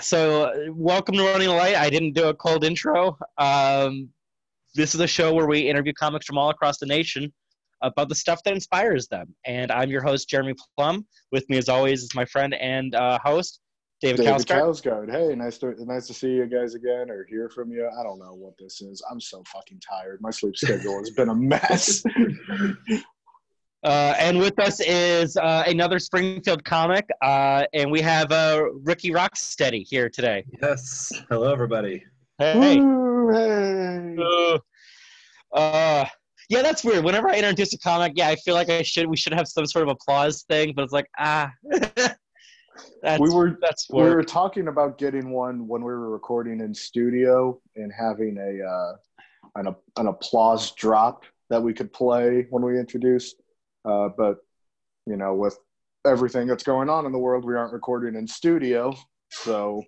so welcome to Running Light. I didn't do a cold intro. Um, this is a show where we interview comics from all across the nation about the stuff that inspires them. And I'm your host, Jeremy Plum. With me, as always, is my friend and uh, host, David, David Kalsgaard. Kalsgaard. Hey, nice to nice to see you guys again or hear from you. I don't know what this is. I'm so fucking tired. My sleep schedule has been a mess. Uh, and with us is uh, another Springfield comic, uh, and we have uh, Ricky Rocksteady here today. Yes. Hello, everybody. Hey. Woo, hey. Uh, yeah, that's weird. Whenever I introduce a comic, yeah, I feel like I should we should have some sort of applause thing, but it's like ah, that's, We were that's we were talking about getting one when we were recording in studio and having a uh, an an applause drop that we could play when we introduce. Uh, but you know, with everything that's going on in the world, we aren't recording in studio, so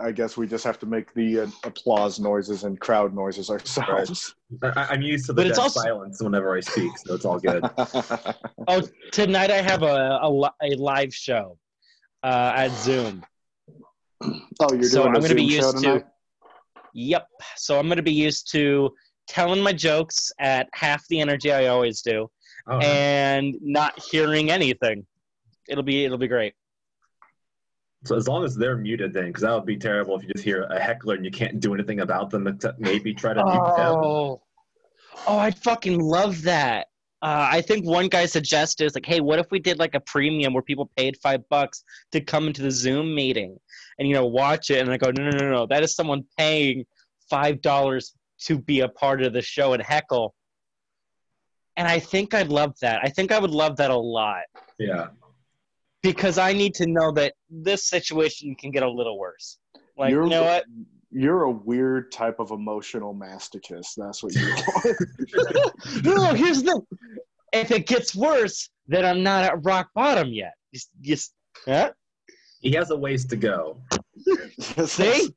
I guess we just have to make the uh, applause noises and crowd noises ourselves. I, I'm used to the it's dead also- silence whenever I speak, so it's all good. Oh, tonight I have a a, li- a live show uh, at Zoom. oh, you're doing So doing I'm gonna be used to- Yep. So I'm going to be used to telling my jokes at half the energy I always do, Oh, and not hearing anything. It'll be it'll be great. so as long as they're muted, then, because that would be terrible if you just hear a heckler and you can't do anything about them except maybe try to mute them. Oh, oh, I'd fucking love that. Uh, I think one guy suggested is like, hey, what if we did like a premium where people paid five bucks to come into the Zoom meeting and you know watch it? And I go, no, no, no, no, that is someone paying five dollars to be a part of the show and heckle. And I think I'd love that. I think I would love that a lot Yeah. because I need to know that this situation can get a little worse. Like, You're- you know what? You're a weird type of emotional masochist. That's what you are. no, here's the. If it gets worse, then I'm not at rock bottom yet. Just, just huh? He has a ways to go. See?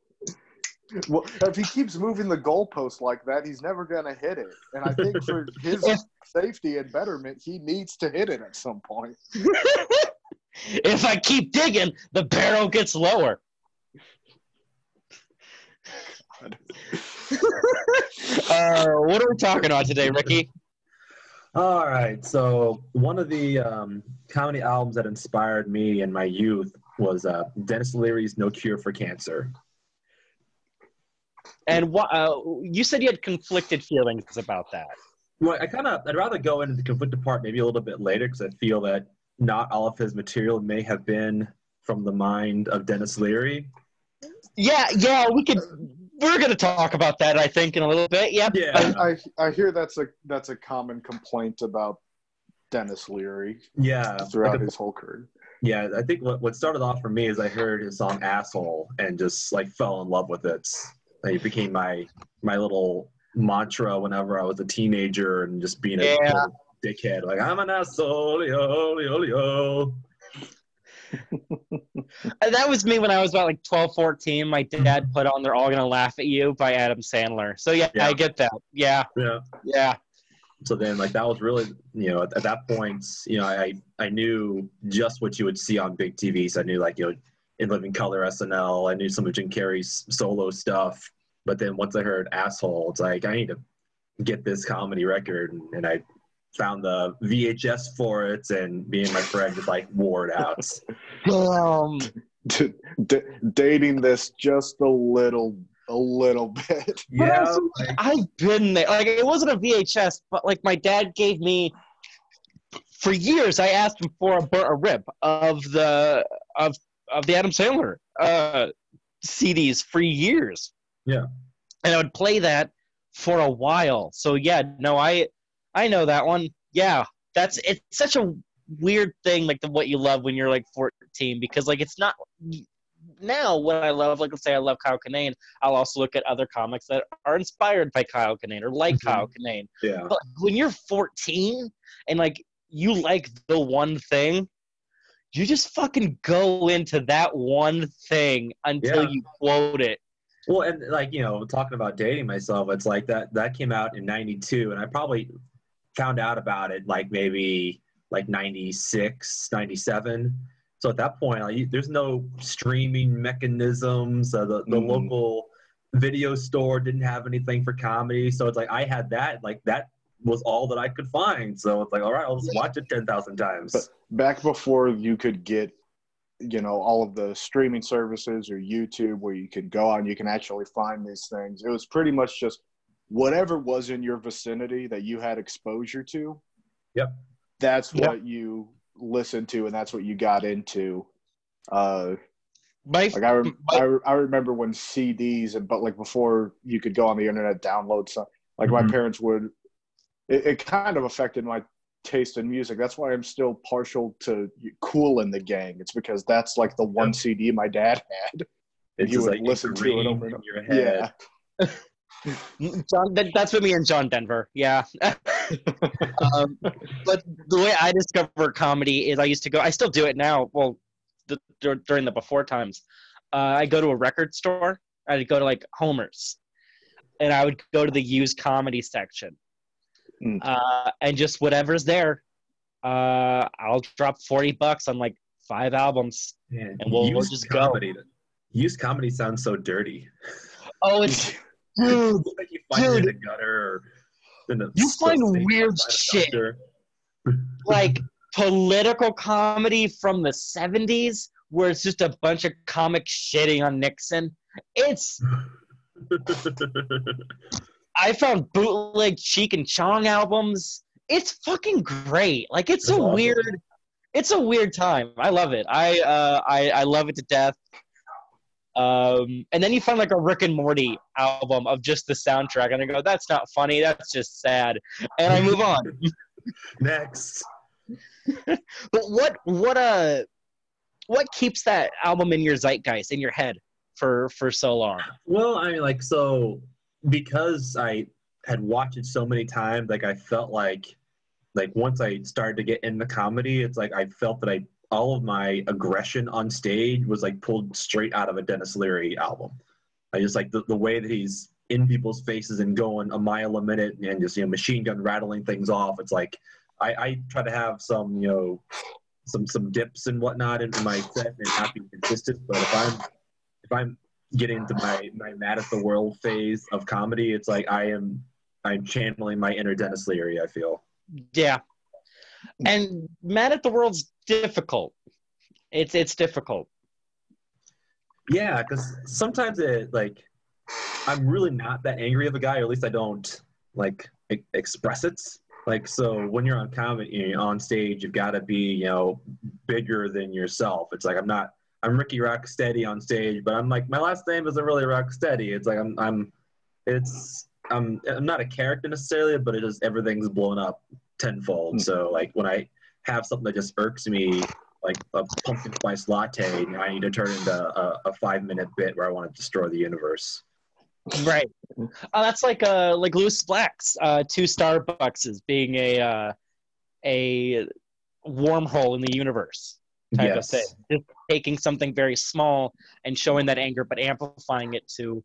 Well, if he keeps moving the goalpost like that, he's never going to hit it. And I think for his safety and betterment, he needs to hit it at some point. if I keep digging, the barrel gets lower. Uh, what are we talking about today, Ricky? All right. So one of the um, comedy albums that inspired me in my youth was uh, Dennis Leary's "No Cure for Cancer." And what uh, you said you had conflicted feelings about that. Well, I kind of I'd rather go into the conflicted part maybe a little bit later because I feel that not all of his material may have been from the mind of Dennis Leary. Yeah, yeah, we could. We're gonna talk about that, I think, in a little bit. Yep. Yeah. I, I, I hear that's a that's a common complaint about Dennis Leary Yeah. throughout Like a- his whole career. yeah. I think what, what started off for me is I heard his song "Asshole" and just like fell in love with it. Like, It became my my little mantra whenever I was a teenager and just being a Yeah. dickhead. Like I'm an asshole, yo, yo, yo. That was me when I was about like 12, 14. My dad put on They're All Gonna Laugh at You by Adam Sandler. So, yeah, Yeah. I get that. Yeah, Yeah. yeah. so then like that was really you know at, at that point you know I I knew just what you would see on big TV so I knew like you know in Living Color SNL I knew some of Jim Carrey's solo stuff but then once I heard asshole it's like I need to get this comedy record and, and I found the VHS for it and me and my friend just like wore it out Um, D- d- dating this just a little a little bit. Yeah, also, I've been there. Like, it wasn't a VHS, but like my dad gave me. For years, I asked him for a, bur- a rip of the of of the Adam Sandler uh, CDs for years. Yeah. and I would play that for a while. So yeah, no, I I know that one. Yeah, that's it's such a weird thing, like the what you love when you're like 14, because like it's not now when I love, like let's say I love Kyle Kinane, I'll also look at other comics that are inspired by Kyle Kinane or like Mhm. Kyle Kinane. yeah But when you're 14 and like you like the one thing, you just fucking go into that one thing until Yeah. you quote it. Well, and like you know, talking about dating myself, it's like that that came out in '92, and I probably found out about it like maybe like 96, 97. So at that point, like, there's no streaming mechanisms. Uh, the the Mhm. local video store didn't have anything for comedy, so it's like I had that. Like that was all that I could find. So it's like, all right, I'll just watch it ten thousand times. But- Back before you could get, you know, all of the streaming services or YouTube where you could go on, you can actually find these things. It was pretty much just whatever was in your vicinity that you had exposure to. Yep. That's Yep. what you listened to, and that's what you got into. Uh, My Like I, rem- I, re- I remember when CDs and but like before you could go on the internet download some. Like my Mhm. parents would. It, it kind of affected my taste in music. That's why I'm still partial to Kool and the Gang. It's because that's like the one Yep. CD my dad had. it's you would like listen to it over and in over. your head. Yeah. John, that, that's with me and John Denver. Yeah. um, but the way I discover comedy is I used to go. I still do it now. Well, the, dur- during the before times, uh, I go to a record store. I'd go to like Homer's, and I would go to the used comedy section, Mm. uh, and just whatever's there. Uh, I'll drop forty bucks on like five albums. Man, And we'll- we'll just go. comedy. Used comedy sounds so dirty. Oh, it's dude. Like you find it in Dude. the gutter or in the You find weird shit. like political comedy from the 70s where it's just a bunch of comics shitting on Nixon. It's I found bootleg Cheech and Chong albums. It's fucking great. Like it's That's a awesome. weird it's a weird time. I love it. I uh I, I love it to death. Um and then you find like a Rick and Morty album of just the soundtrack and I go, that's not funny, that's just sad. And I move on. Next. But what what uh what keeps that album in your zeitgeist in your head for for so long? Well, I mean, like, so because I had watched it so many times, like, I felt like, like, once I started to get into comedy, it's like I felt that I all of my aggression on stage was like pulled straight out of a Dennis Leary album. I just like the, the way that he's in people's faces and going a mile a minute and just you know machine gun rattling things off. It's like I, I try to have some you know some some dips and whatnot in my set and not be consistent. But if I'm if I'm getting into my my mad at the world phase of comedy, it's like I am I'm channeling my inner Dennis Leary. I feel. Yeah. And Mad at the World's difficult. It's it's difficult. Yeah, because sometimes it like I'm really not that angry of a guy, or at least I don't like e- express it. Like so, when you're on comedy, you know, on stage, you've got to be you know bigger than yourself. It's like I'm not. I'm Ricky Rocksteady on stage, but I'm like my last name isn't really Rocksteady. It's like I'm I'm. It's I'm I'm not a character necessarily, but it is everything's blown up tenfold. Hmm. So like when I have something that just irks me, like a pumpkin spice latte, I need to turn into a, a five minute bit where I want to destroy the universe. Right. Uh, that's like uh like Lewis Black's uh two Starbuckses being a uh a wormhole in the universe type of thing. Just taking something very small and showing that anger but amplifying it to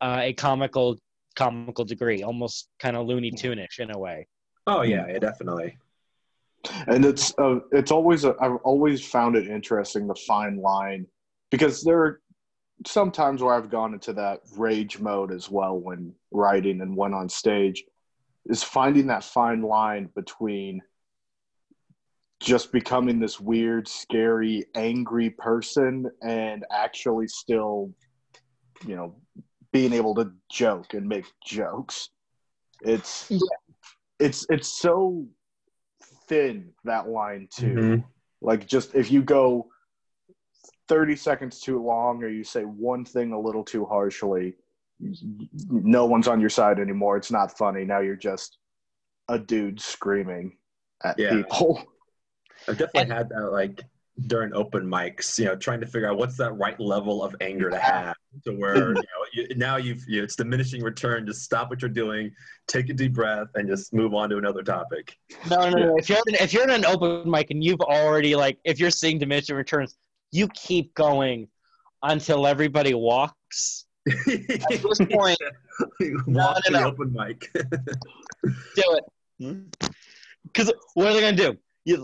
uh, a comical comical degree, almost kind of Looney Tune-ish in a way. Oh yeah, yeah, definitely. and it's uh, it's always a, I've always found it interesting the fine line because there are sometimes where I've gone into that rage mode as well when writing and when on stage is finding that fine line between just becoming this weird, scary, angry person and actually still, you know, being able to joke and make jokes. It's Yeah. it's it's so thin that line too. Mhm. Like just if you go 30 seconds too long or you say one thing a little too harshly, no one's on your side anymore. It's not funny. Now you're just a dude screaming at Yeah. people. I've definitely had that like during open mics, you know, trying to figure out what's that right level of anger to have to where you know you, now you've you, it's diminishing return. Just stop what you're doing, take a deep breath, and just move on to another topic. No, no, no. If you're in, if you're in an open mic and you've already like if you're seeing diminishing returns, you keep going until everybody walks. At this point, Walk no, to the no. open mic. do it. Hmm? Because what are they gonna do? You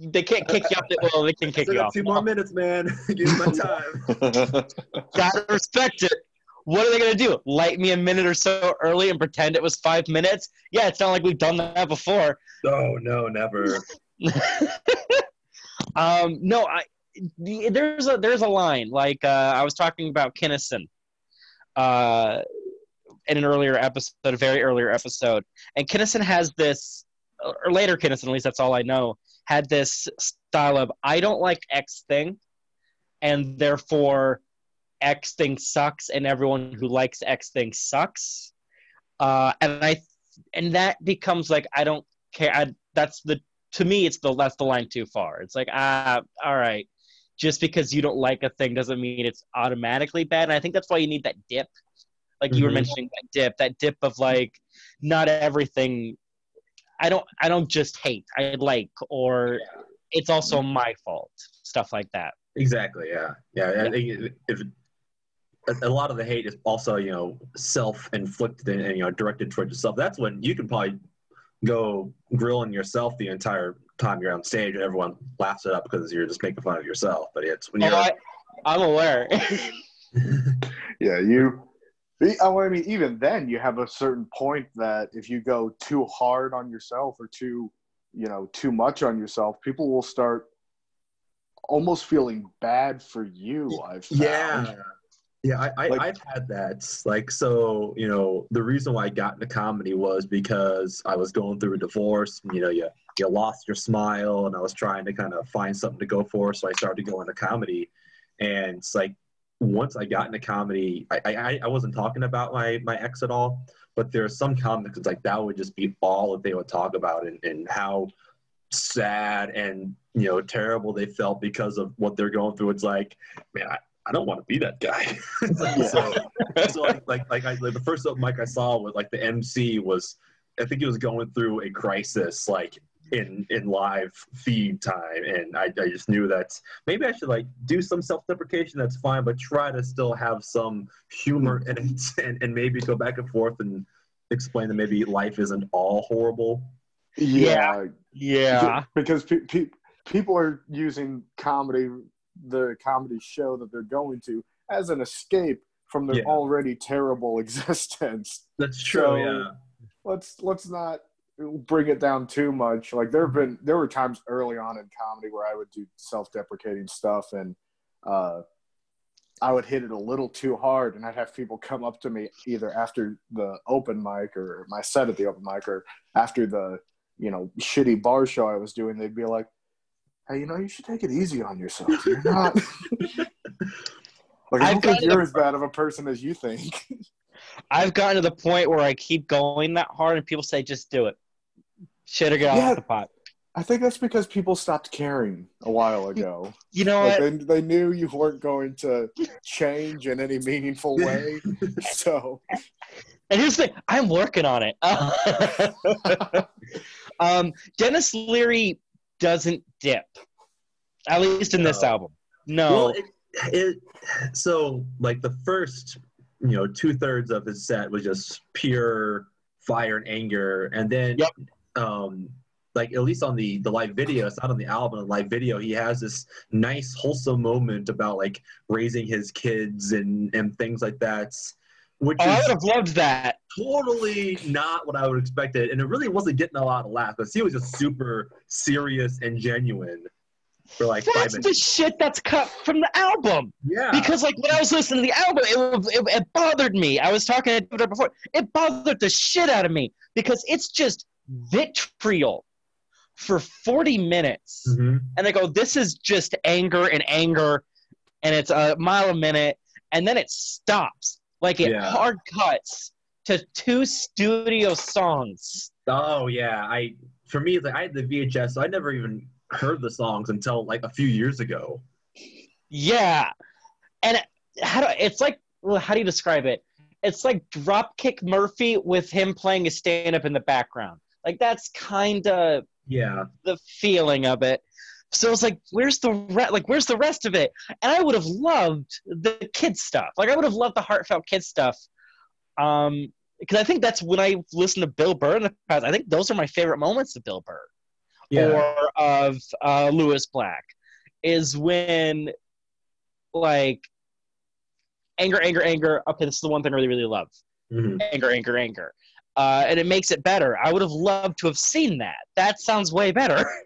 they can't kick you off. The, well, they can kick you off. two more minutes, man. Give me my time. Gotta respect it. What are they gonna do? Light me a minute or so early and pretend it was five minutes? Yeah, it's not like we've done that before. No, no, never. um, no, I there's a there's a line like uh, I was talking about Kinison uh, in an earlier episode, a very earlier episode, and Kinison has this, or later Kinison, at least that's all I know, had this style of I don't like X thing, and therefore X thing sucks, and everyone who likes X thing sucks, uh, and I and that becomes like I don't care. I, that's the to me it's the that's the line too far. It's like ah, all right, just because you don't like a thing doesn't mean it's automatically bad. And I think that's why you need that dip, like you were Mhm. mentioning that dip, that dip of like not everything. I don't I don't just hate. I like or it's also my fault. Stuff like that. Exactly. Yeah. Yeah. I think if a- a lot of the hate is also you know self-inflicted and you know directed towards yourself. That's when you can probably go grilling yourself the entire time you're on stage and everyone laughs it up because you're just making fun of yourself. But it's when Oh, you're I, I'm aware. yeah, you. Oh, I mean, even then, you have a certain point that if you go too hard on yourself or too, you know, too much on yourself, people will start almost feeling bad for you. I've found. Yeah. Yeah, I, I, Like- I've had that. Like, so, you know, the reason why I got into comedy was because I was going through a divorce. And, you know, you, you lost your smile, and I was trying to kind of find something to go for. So I started going to go into comedy. And it's like, once I got into comedy, I, I, I wasn't talking about my, my ex at all, but there are some comics, it's like that would just be all that they would talk about and, and how sad and, you know, terrible they felt because of what they're going through. It's like, man, I, I don't want to be that guy. Like, so, so like, like, like, I, like the first open mic I saw with like the MC was, I think he was going through a crisis, like in in live feed time, and I, I just knew that maybe I should like do some self deprecation. That's fine, but try to still have some humor in it, and, and maybe go back and forth and explain that maybe life isn't all horrible. Yeah, yeah. because pe- pe- people are using comedy, the comedy show that they're going to, as an escape from their Yeah. already terrible existence. That's true. So- yeah. let's let's not bring it down too much. Like there have been there were times early on in comedy where I would do self-deprecating stuff and uh I would hit it a little too hard and I'd have people come up to me either after the open mic or my set at the open mic or after the, you know, shitty bar show I was doing, they'd be like, Hey, you know, you should take it easy on yourself. You're not like I don't think you're as bad of a person as you think. I've gotten to the point where I keep going that hard, and people say, "Just do it." Shit or get Yeah. off the pot. I think that's because people stopped caring a while ago. You know Like what? they, they knew you weren't going to change in any meaningful way. so And here's the thing: I'm working on it. um, Dennis Leary doesn't dip, at least in this album. No. Well, it, it so like the first you know two thirds of his set was just pure fire and anger, and then Yep. Um like at least on the the live video, it's not on the album. The live video, he has this nice wholesome moment about like raising his kids and and things like that, which oh, I would have loved that. totally not what I would expected, and it really wasn't getting a lot of laughs. But he was just super serious and genuine for like five That's the minutes. shit that's cut from the album. Yeah, Because like when I was listening to the album, it, it, it bothered me. I was talking to Twitter before. It bothered the shit out of me because it's just vitriol for 40 minutes. Mhm. And I go, this is just anger and anger, and it's a mile a minute, and then it stops. Like it Yeah. hard cuts to two studio songs. Oh yeah, I for me like I had the VHS, so I never even heard the songs until like a few years ago. Yeah, and how do it's like? Well, how do you describe it? It's like Dropkick Murphy with him playing a stand up in the background. Like that's kind of Yeah, the feeling of it. So it's like, where's the re- like, where's the rest of it? And I would have loved the kid stuff. Like I would have loved the heartfelt kid stuff. Um, because I think that's when I listen to Bill Burr in the past. I think those are my favorite moments of Bill Burr. Yeah. or of uh, Lewis Black is when like anger, anger, anger. Okay, this is the one thing I really, really love. Mhm. Anger, anger, anger. Uh, and it makes it better. I would have loved to have seen that. That sounds way better.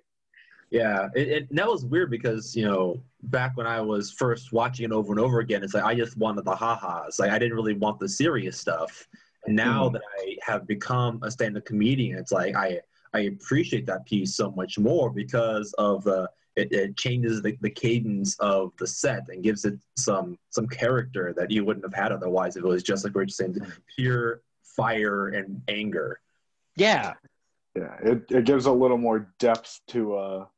Yeah, it, it, and that was weird because you know back when I was first watching it over and over again, it's like I just wanted the ha-has. Like I didn't really want the serious stuff. And now Mhm. that I have become a stand-up comedian, it's like I I appreciate that piece so much more because of the it, it changes the, the cadence of the set and gives it some some character that you wouldn't have had otherwise if it was just like we we're just saying pure fire and anger. yeah. Yeah, it, it gives a little more depth to a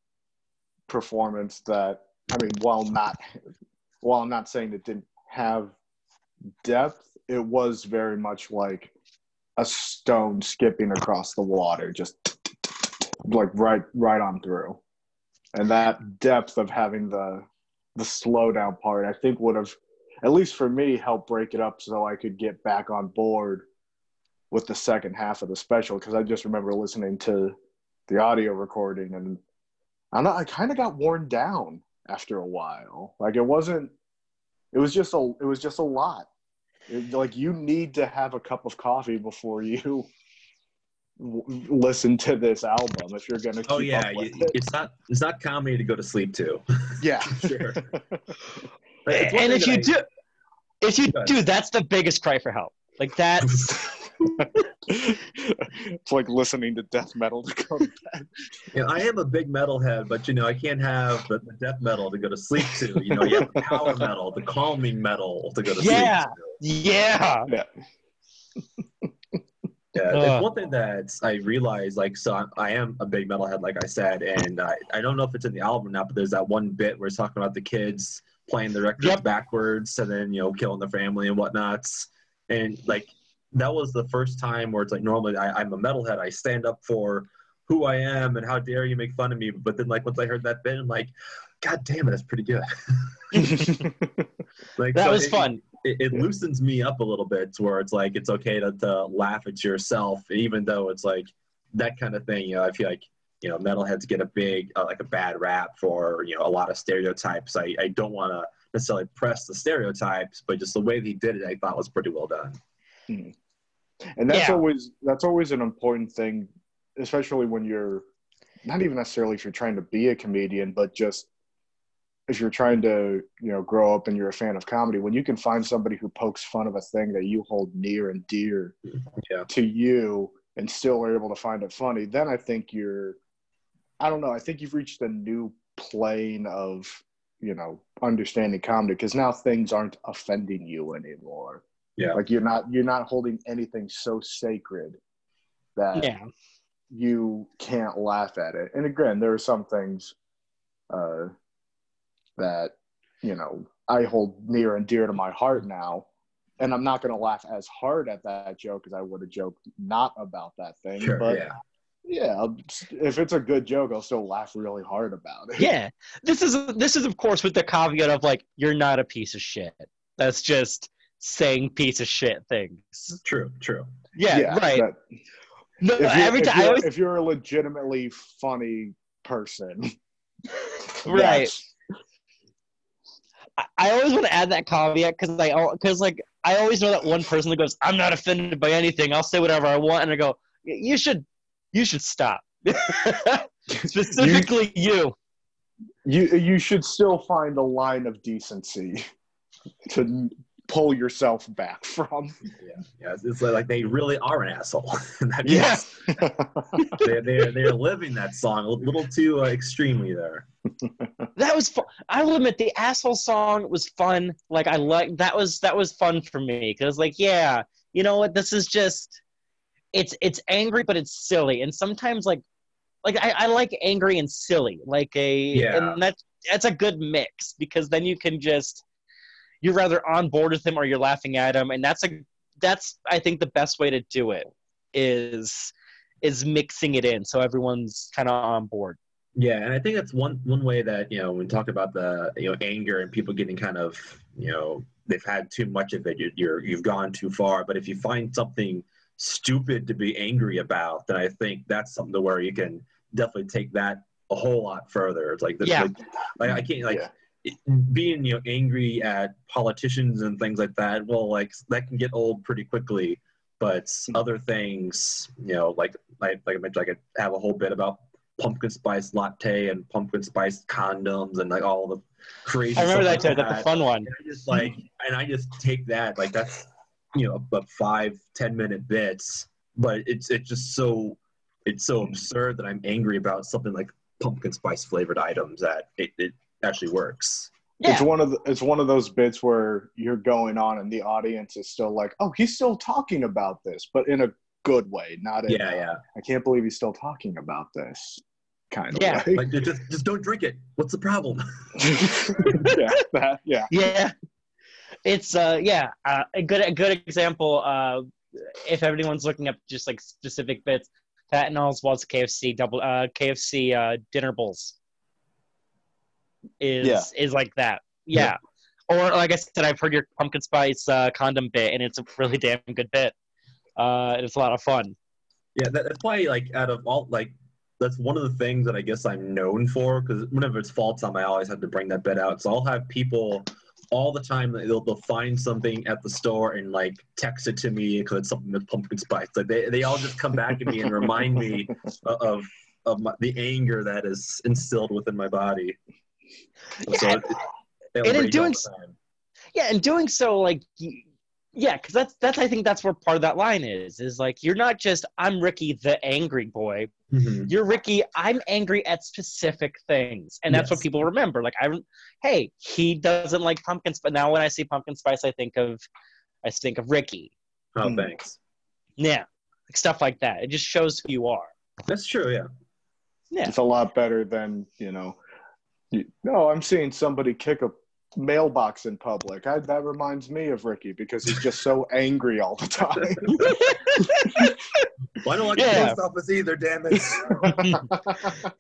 performance that I mean, while not while I'm not saying it didn't have depth, it was very much like a stone skipping across the water, just like right right on through. And that depth of having the the slowdown part, I think would have at least for me helped break it up so I could get back on board with the second half of the special because I just remember listening to the audio recording and I don't know, I kind of got worn down after a while. Like it wasn't it was just a it was just a lot. It- like you need to have a cup of coffee before you w- listen to this album if you're going to oh, keep Oh yeah, up you, it. it's not it's not comedy to go to sleep to. Yeah. Sure. And if you I- do, if you do, that's the biggest cry for help. Like that's it's like listening to death metal to go to bed. You know, I am a big metalhead, but you know, I can't have the, the death metal to go to sleep to. You know, you have the power metal, the calming metal to go to Yeah. sleep to. yeah. Yeah, Ugh. it's one thing that I realized, like, so I'm, I am a big metalhead, like I said, and I, I don't know if it's in the album or not, but there's that one bit where it's talking about the kids playing the records Yep. backwards and then, you know, killing the family and whatnot. And, like, that was the first time where it's like, normally I, I'm a metalhead. I stand up for who I am and how dare you make fun of me. But then, like, once I heard that bit, I'm like, God damn it, that's pretty good. like, That so was it- fun. it, it loosens me up a little bit to where it's like it's okay to, to laugh at yourself even though it's like that kind of thing you know i feel like you know metalheads get a big uh, like a bad rap for you know a lot of stereotypes i, I don't want to necessarily press the stereotypes but just the way that he did it i thought was pretty well done and that's Yeah. always that's always an important thing especially when you're not even necessarily if you're trying to be a comedian but just if you're trying to you know grow up and you're a fan of comedy when you can find somebody who pokes fun of a thing that you hold near and dear Yeah. to you and still are able to find it funny then i think you're i don't know i think you've reached a new plane of you know understanding comedy because now things aren't offending you anymore Yeah. like you're not you're not holding anything so sacred that Yeah. you can't laugh at it. And again, there are some things uh, that you know I hold near and dear to my heart now, and I'm not going to laugh as hard at that joke as I would have joked not about that thing. sure but yeah yeah, if it's a good joke, I'll still laugh really hard about it. Yeah. This is this is of course with the caveat of like you're not a piece of shit. That's just saying piece of shit things. true true Yeah, right. that- no, if you're, every if time I you're- always if you're a legitimately funny person, right. I, I always want to add that caveat because I because like I always know that one person that goes, "I'm not offended by anything. I'll say whatever I want," and I go, "You should, you should stop." Specifically, you. you you should still find a line of decency to pull yourself back from. yeah yeah it's, it's like they really are an asshole That Yeah. they're, they're, they're living that song a little too uh, extremely there That was fun. I will admit the asshole song was fun. Like I like that was that was fun for me because like yeah, you know what? This is just it's it's angry but it's silly and sometimes like like I, I like angry and silly like a Yeah. and that that's a good mix because then you can just you're rather on board with him or you're laughing at him and that's a that's I think the best way to do it is is mixing it in so everyone's kind of on board. Yeah, and I think that's one one way that you know when we talk about the you know anger and people getting kind of you know they've had too much of it, you're, you're you've gone too far. But if you find something stupid to be angry about, then I think that's something to where you can definitely take that a whole lot further. It's like, Yeah. like, like I can't like Yeah. It- being you know angry at politicians and things like that. Well, like that can get old pretty quickly. But mm-hmm. other things, you know, like like like I mentioned, I could have a whole bit about pumpkin spice latte and pumpkin spice condoms and like all the crazy. I remember that too. That's a fun one. and I just like, and I just take that like that's, you know, about five ten minute bits, but it's it's just so it's so absurd that I'm angry about something like pumpkin spice flavored items that it, it actually works. It's one of the, it's one of those bits where you're going on and the audience is still like, oh, he's still talking about this, but in a good way, not in Yeah, a, yeah. I can't believe he's still talking about this kind of Yeah, way. Like just just don't drink it. What's the problem? yeah, that, yeah. Yeah. It's uh yeah, uh, a good a good example uh if everyone's looking up just like specific bits, Patton Oswalt's KFC double uh KFC uh dinner bowls is Yeah. is like that. Yeah. Or like I said, I've heard your pumpkin spice uh, condom bit, and it's a really damn good bit. Uh, it's a lot of fun. Yeah, that, that's why like out of all like that's one of the things that I guess I'm known for because whenever it's fall time, I always have to bring that bit out. So I'll have people all the time they'll, they'll find something at the store and like text it to me because it's something with pumpkin spice. Like they, they all just come back to me and remind me of of my, the anger that is instilled within my body. So Yeah, it, it, and in doing the s- time. Yeah, and doing so, like, yeah, because that's that's I think that's where part of that line is. Is like you're not just I'm Ricky the angry boy. Mhm. You're Ricky. I'm angry at specific things, and that's what people remember. Like I, hey, he doesn't like pumpkin spice. Now when I see pumpkin spice, I think of, I think of Ricky. Oh, Hmm. thanks. Yeah, like stuff like that. It just shows who you are. That's true. Yeah. Yeah. It's a lot better than, you know, you, no, I'm seeing somebody kick a mailbox in public. I, that reminds me of Ricky because he's just so angry all the time. Well, I don't like Yeah. the post office either. Damn it.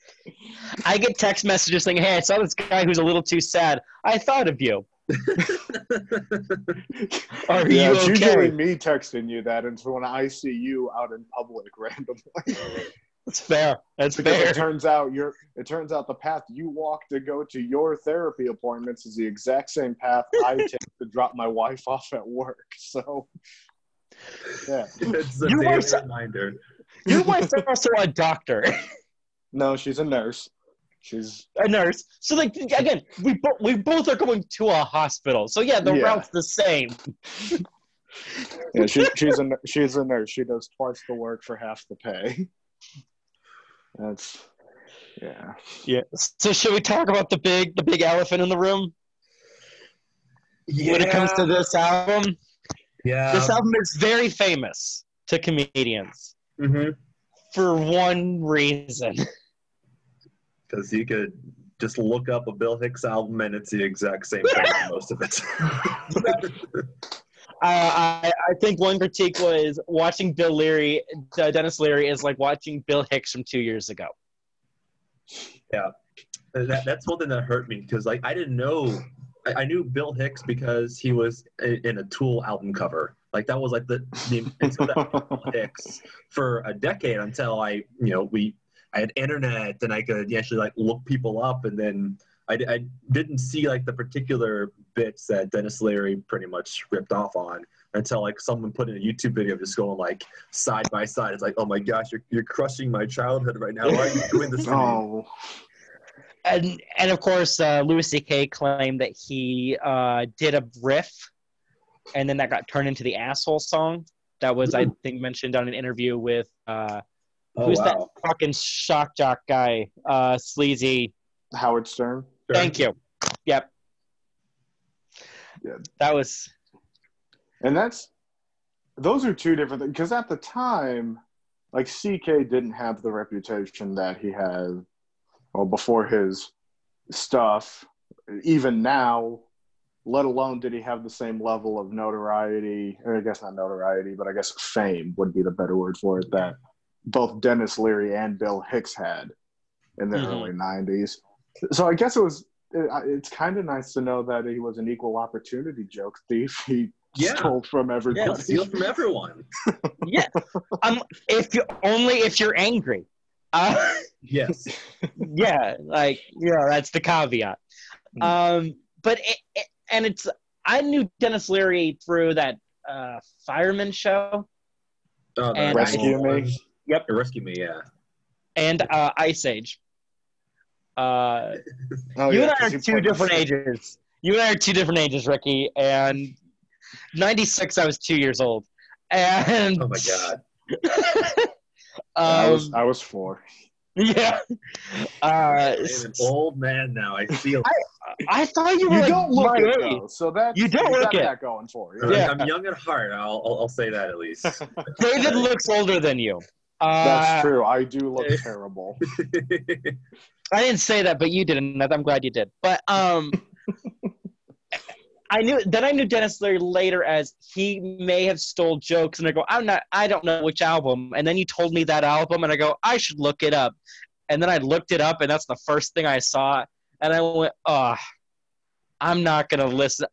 I get text messages saying, "Hey, I saw this guy who's a little too sad. I thought of you. Are yeah, you it's okay?" usually me texting you that, and so when I see you out in public randomly, That's fair. That's because fair. it turns out you're, it turns out the path you walk to go to your therapy appointments is the exact same path I take to drop my wife off at work. So, yeah, it's a Your daily wife's- reminder. Your wife's also a doctor, no, she's a nurse. She's a nurse. So like again, we both we both are going to a hospital. So yeah, the Yeah. route's the same. yeah, she, she's a she's a nurse. She does twice the work for half the pay. That's yeah. Yeah. So should we talk about the big the big elephant in the room when it comes to this album? yeah. This album is very famous to comedians hmm for one reason. Because you could just look up a Bill Hicks album and it's the exact same thing most of it. Uh, I, I think one critique was watching Bill Leary, uh, Dennis Leary, is like watching Bill Hicks from two years ago. that, that's one thing that hurt me because like I didn't know I, I knew Bill Hicks because he was in, in a Tool album cover. Like that was like the the Hicks for a decade until I you know we I had internet and I could actually like look people up and then I, I didn't see like the particular bits that Dennis Leary pretty much ripped off on until like someone put in a YouTube video just going like side by side. It's like, oh my gosh, you're, you're crushing my childhood right now. Why are you doing this to me? Oh, And and of course, uh, Louis C.K. claimed that he uh, did a riff, and then that got turned into the asshole song. That was, I think, mentioned on an interview with uh, Oh, who's wow. that fucking shock jock guy, uh, sleazy. Howard Stern. Sure. Thank you. Yep. Yeah. That was And that's those are two different things because at the time, like CK didn't have the reputation that he had well before his stuff. Even now, let alone did he have the same level of notoriety, or I guess not notoriety, but I guess fame would be the better word for it, that both Dennis Leary and Bill Hicks had in the Mhm. early 90s. So I guess it was, it, it's kind of nice to know that he was an equal opportunity joke thief. He Yeah. stole from Yeah, steal from everyone. yeah. Um, if you only if you're angry. Uh, Yes. yeah, like yeah, that's the caveat. Hmm. Um, but it, it, and it's I knew Dennis Leary through that uh, fireman show Oh, the And Rescue animal Me? ones. Yep. Rescue Me, yeah. and uh, Ice Age. Uh, Oh, you yeah, and I are two played- different ages. You and I are two different ages, Ricky. And '96, I was two years old. And Oh my god. I um, was I was four. yeah. Uh, I'm an old man now. I feel. I thought you were You like don't look it though, so that You don't got look it. that going for you. Yeah. I'm young at heart. I'll, I'll, I'll say that at least. David looks older than you. Uh, That's true. I do look terrible. I didn't say that, but you did, and I'm glad you did. But um, I knew then I knew Dennis Leary later as he may have stole jokes, and I go, I'm not, I don't know which album. And then you told me that album, and I go, I should look it up. And then I looked it up, and that's the first thing I saw, and I went, oh, I'm not gonna listen.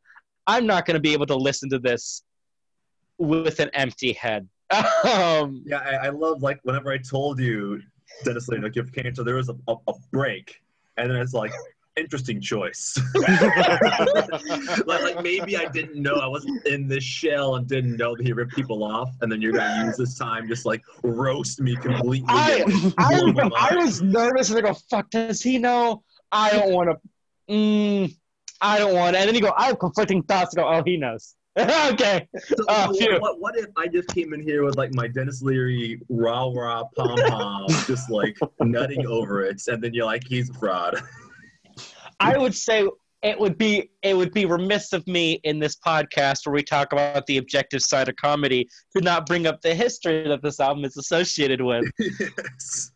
I'm not gonna be able to listen to this with an empty head. um, yeah, I, I love like whenever I told you Dennis Leary like you have cancer, there was a, a, a break, and then it's like interesting choice. like, like maybe I didn't know I wasn't in this shell and didn't know that he ripped people off, and then you're gonna use this time just like roast me completely. I- I, I was nervous and I go, fuck, does he know? I don't want to. Mm, I don't want to. And then you go, I have conflicting thoughts. I go, oh, he knows. okay. So, Oh, so what, what if I just came in here with like my Dennis Leary rah rah pom pom, just like nutting over it, and then you're like, he's a fraud. I would say it would be it would be remiss of me in this podcast where we talk about the objective side of comedy to not bring up the history that this album is associated with. yes.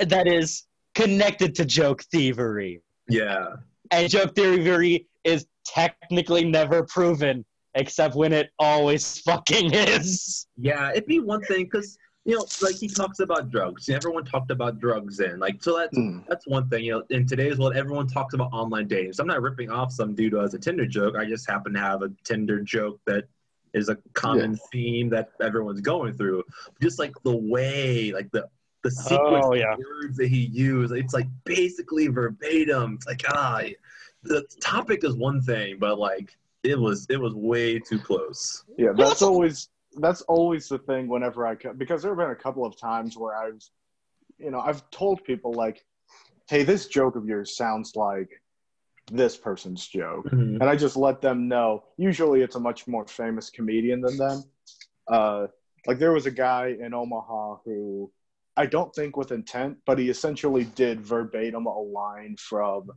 that is connected to joke thievery. Yeah. And joke thievery is technically never proven, except when it always fucking is. Yeah, it'd be one thing because you know, like he talks about drugs. Everyone talked about drugs then. Like, so that's Hmm. that's one thing. You know, in today's world, everyone talks about online dating. So I'm not ripping off some dude who has a Tinder joke. I just happen to have a Tinder joke that is a common theme that everyone's going through. Just like the way, like the the sequence Oh, of yeah. words that he used, it's like basically verbatim. It's like ah, the topic is one thing, but like it was it was way too close. Yeah, that's always that's always the thing whenever I co- because there have been a couple of times where I've you know I've told people like, hey, this joke of yours sounds like this person's joke, and I just let them know. Usually, it's a much more famous comedian than them. Uh, like there was a guy in Omaha who I don't think with intent, but he essentially did verbatim a line from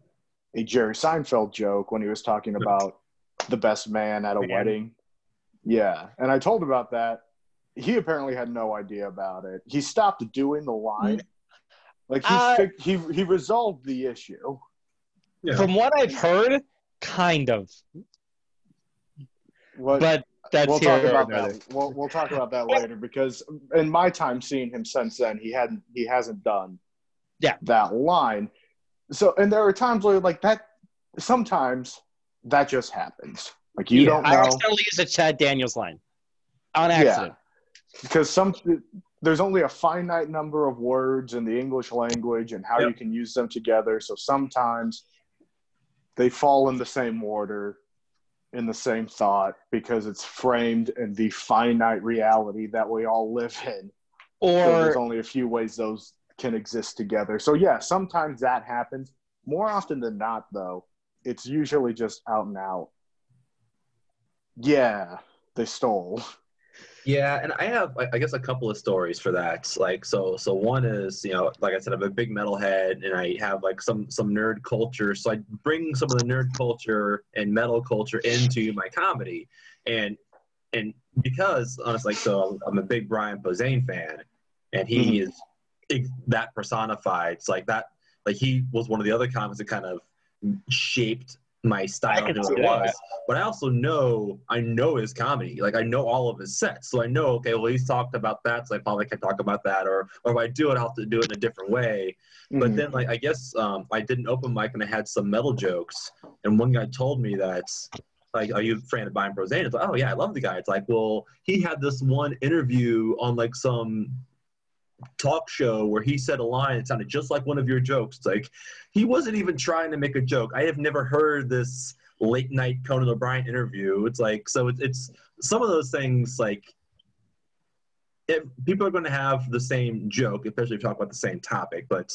a Jerry Seinfeld joke when he was talking about the best man at a Man. wedding. Yeah, and I told him about that. He apparently had no idea about it. He stopped doing the line. Like he Uh, fi- he he resolved the issue. Yeah. From what I've heard, kind of. What But that's we'll talk about there. that. We'll we'll talk about that later because in my time seeing him since then, he hadn't he hasn't done Yeah. that line. So and there are times where like that sometimes that just happens. Like you Yeah, don't know. I know accidentally used a Chad Daniels line on Yeah. accident. because some there's only a finite number of words in the English language and how Yep. you can use them together. So sometimes they fall in the same order, in the same thought, because it's framed in the finite reality that we all live in. So there's only a few ways those can exist together. So yeah, sometimes that happens. More often than not, though, it's usually just out and out. Yeah, they stole. Yeah, and I have, I guess, a couple of stories for that. Like, so, so one is, you know, like I said, I'm a big metalhead, and I have like some some nerd culture. So I bring some of the nerd culture and metal culture into my comedy, and and because honestly, like, so I'm a big Brian Posehn fan, and he mm-hmm. is that personified. It's like that, like he was one of the other comics that kind of shaped my style and who see it that. was but I also know I know his comedy. Like I know all of his sets, so I know okay. Well, he's talked about that, so I probably can talk about that. Or or if I do it, I'll have to do it in a different way. But Mhm. then, like I guess um, I did an open mic and I had some metal jokes, and one guy told me that. Like, are you a fan of Brian Posehn? It's like, oh yeah, I love the guy. It's like, well, he had this one interview on like some talk show where he said a line that sounded just like one of your jokes. It's like he wasn't even trying to make a joke. I have never heard this late night Conan O'Brien interview. It's like so it's, it's some of those things like if people are going to have the same joke, especially if you talk about the same topic. But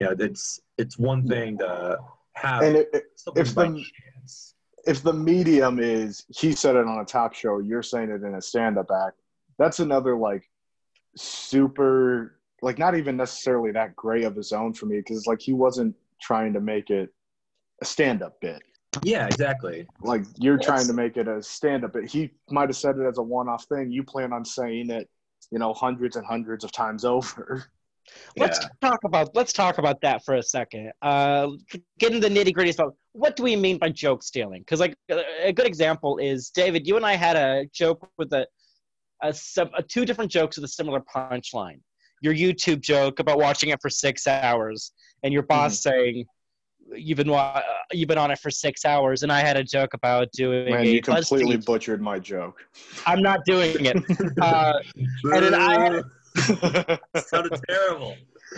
you know, it's it's one thing to have And it, it- if the- chance. if the medium is he said it on a talk show, you're saying it in a stand-up act. That's another like super like not even necessarily that gray of a zone for me because like he wasn't trying to make it a stand-up bit. Yeah, exactly. Like you're Yes. trying to make it a stand-up bit. He might have said it as a one-off thing. You plan on saying it, you know, hundreds and hundreds of times over. Let's talk about let's talk about that for a second. Uh, get into the nitty gritty stuff. What do we mean by joke stealing? Because like a a good example is David. You and I had a joke with a, a, sub, a two different jokes with a similar punchline. Your YouTube joke about watching it for six hours, and your boss saying you've been wa- uh, you've been on it for six hours, and I had a joke about doing Man, a you completely BuzzFeed- butchered my joke. I'm not doing it. Uh, and then I had, sounded terrible.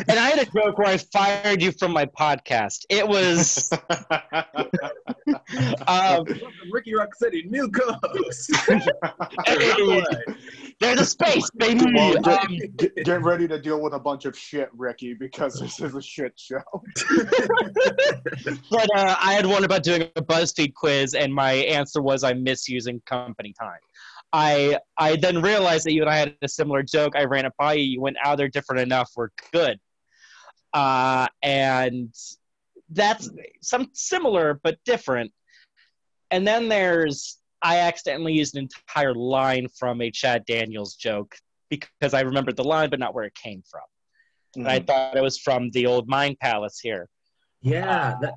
And I had a joke where I fired you from my podcast. It was. um, Ricky Rocksteady, new co-host. Hey, there's a space, baby. Well, get, Um, get, get ready to deal with a bunch of shit, Ricky, because this is a shit show. but uh, I had one about doing a BuzzFeed quiz, and my answer was I'm misusing company time. I I then realized that you and I had a similar joke. I ran it by you. You went out there different enough. We're good. Uh, and that's some similar but different. And then there's I accidentally used an entire line from a Chad Daniels joke because I remembered the line but not where it came from. And I thought it was from the old Mind Palace here. Yeah, that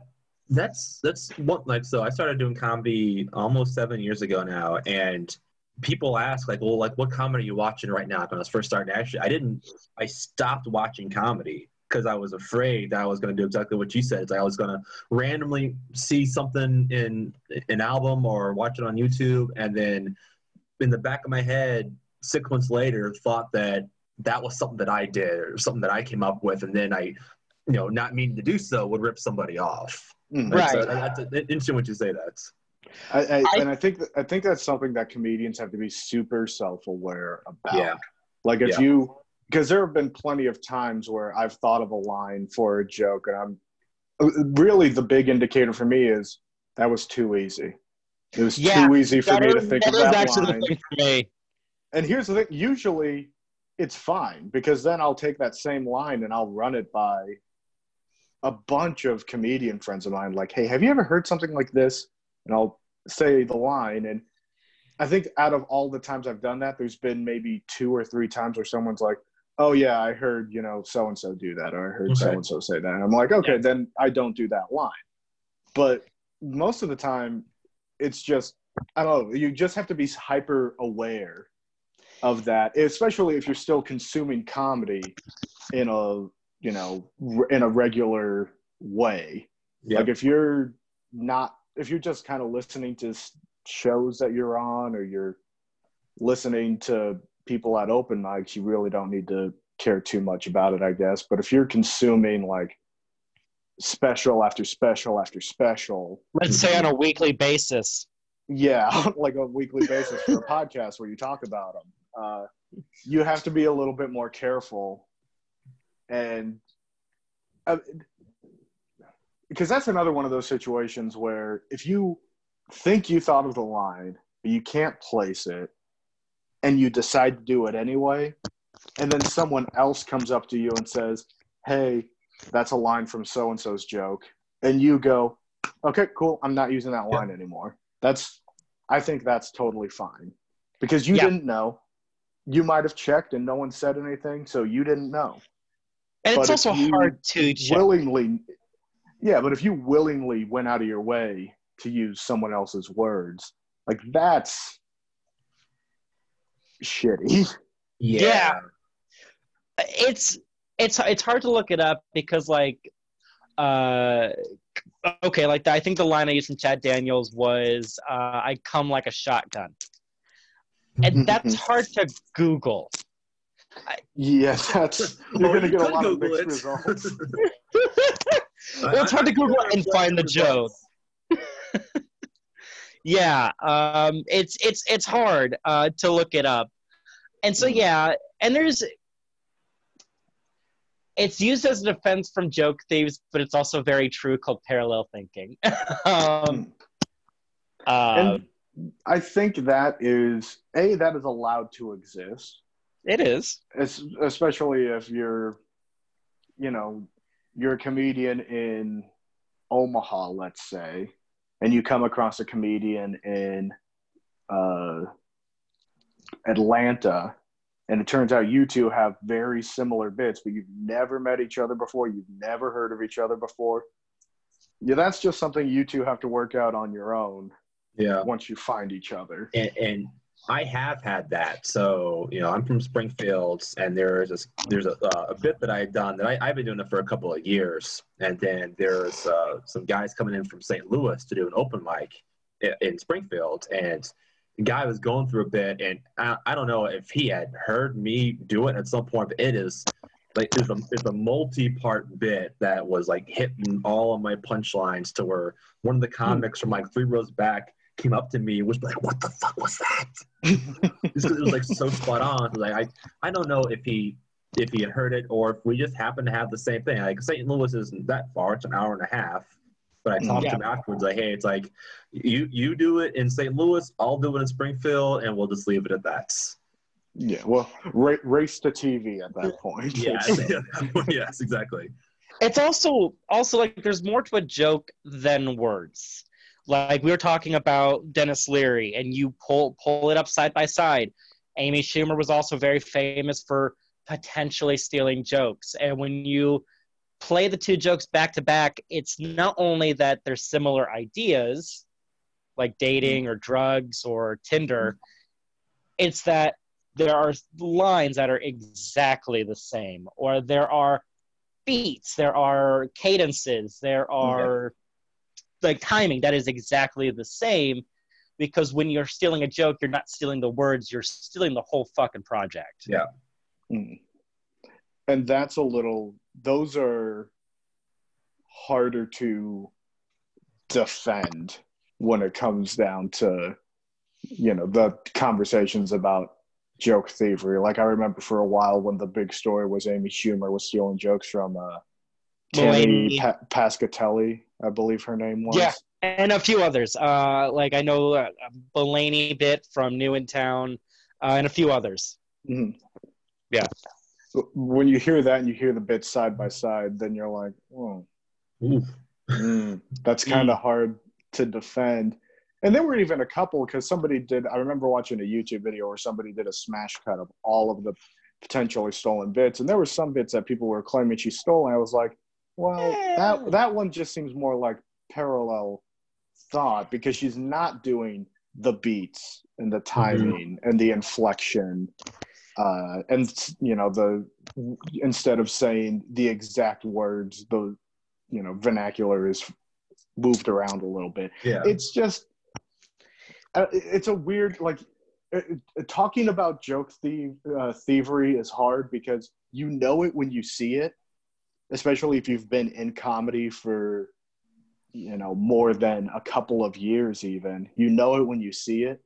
that's that's what like so I started doing comedy almost seven years ago now, and people ask like, well, like what comedy are you watching right now? When I was first starting, actually, I didn't. I stopped watching comedy because I was afraid that I was going to do exactly what you said. Is I was going to randomly see something in an album or watch it on YouTube, and then in the back of my head, six months later, thought that that was something that I did or something that I came up with, and then I you know, not meaning to do so, would rip somebody off. Mhm. Right. So that's interesting what you say. That. I, I, I- and I think I think that's something that comedians have to be super self-aware about. Yeah. Like if Yeah. you, because there have been plenty of times where I've thought of a line for a joke, and I'm really the big indicator for me is that was too easy. It was Yeah, too easy for me to think that of is that actually line. the thing for me. And here's the thing: usually, it's fine because then I'll take that same line and I'll run it by a bunch of comedian friends of mine. Like, hey, have you ever heard something like this? And I'll say the line, and I think out of all the times I've done that, there's been maybe two or three times where someone's like, "Oh yeah, I heard you know so and so do that," or "I heard so and so say that." And I'm like, "Okay, then I don't do that line." But most of the time, it's just I don't know. You just have to be hyper aware of that, especially if you're still consuming comedy in a you know in a regular way. Yeah. Like if you're not, if you're just kind of listening to shows that you're on, or you're listening to people at open mics, you really don't need to care too much about it, I guess. But if you're consuming like special after special after special, Let's say on a weekly basis. yeah, like a weekly basis for a podcast where you talk about them. Uh, you have to be a little bit more careful, and uh, because that's another one of those situations where if you think you thought of the line, but you can't place it, and you decide to do it anyway, and then someone else comes up to you and says, "Hey, that's a line from so and so's joke," and you go, "Okay, cool, I'm not using that line anymore." That's I think that's totally fine because you Yeah. didn't know. You might have checked and no one said anything, so you didn't know. And it's But if also hard to check. Willingly, yeah, but if you willingly went out of your way to use someone else's words, like that's shitty. Yeah. it's it's it's hard to look it up because like uh okay like i think the line i used from chad daniels was uh i come like a shotgun and that's hard to google Yeah, that's you're Or gonna you get a could lot of Google mixed it. results. well, it's hard to Google and find the joke. Yeah, um, it's it's it's hard uh, to look it up, and so Mhm. yeah, and there's it's used as a defense from joke thieves, but it's also very true called parallel thinking. um, uh, and I think that is a that is allowed to exist, it is. es- especially if you're, you know, you're a comedian in Omaha, let's say, and you come across a comedian in uh, Atlanta, and it turns out you two have very similar bits, but you've never met each other before, you've never heard of each other before. Yeah, that's just something you two have to work out on your own Yeah. once you find each other. and, and I have had that. So you know, I'm from Springfield, and there's a, there's a, uh, a bit that I had done that I, I've been doing it for a couple of years, and then there's uh, some guys coming in from St. Louis to do an open mic in, in Springfield, and the guy was going through a bit, and I, I don't know if he had heard me do it at some point, but it is. Like it's a it's a multi-part bit that was like hitting all of my punchlines to where one of the comics from like three rows back came up to me and was like, "What the fuck was that?" It was like so spot on. Like I, I don't know if he if he had heard it or if we just happened to have the same thing. Like St. Louis isn't that far; it's an hour and a half. But I talked Yeah. to him afterwards, like, "Hey, it's like you you do it in St. Louis, I'll do it in Springfield, and we'll just leave it at that." Yeah, well, ra- race to TV at that point. Yes, yes, exactly. it's also also like there's more to a joke than words like we were talking about dennis leary and you pull pull it up side by side. Amy schumer was also very famous for potentially stealing jokes. And when you play the two jokes back to back it's not only that they're similar ideas like dating or drugs or tinder it's that there are lines that are exactly the same or there are beats, there are cadences, there are like timing that is exactly the same. Because when you're stealing a joke, you're not stealing the words, you're stealing the whole fucking project. Yeah. Mm. And that's a little, those are harder to defend when it comes down to, you know, the conversations about joke thievery. Like I remember for a while when the big story was Amy Schumer was stealing jokes from uh, Tammy Mulaney. pa- Pescatelli, I believe her name was. Yeah. And a few others. Uh, like I know uh, a Mulaney bit from New in Town uh, and a few others. Mhm. Yeah. When you hear that and you hear the bits side by side, then you're like, oh, Oof. Mm, that's kind of hard to defend. And there were even a couple because somebody did. I remember watching a YouTube video where somebody did a smash cut of all of the potentially stolen bits, and there were some bits that people were claiming she stole. And I was like, well, that that one just seems more like parallel thought because she's not doing the beats and the timing and the inflection. Uh, and you know the instead of saying the exact words, the you know vernacular is moved around a little bit Yeah. it's just uh, it's a weird like talking about joke thie- uh, thievery is hard because you know it when you see it especially if you've been in comedy for you know more than a couple of years even you know it when you see it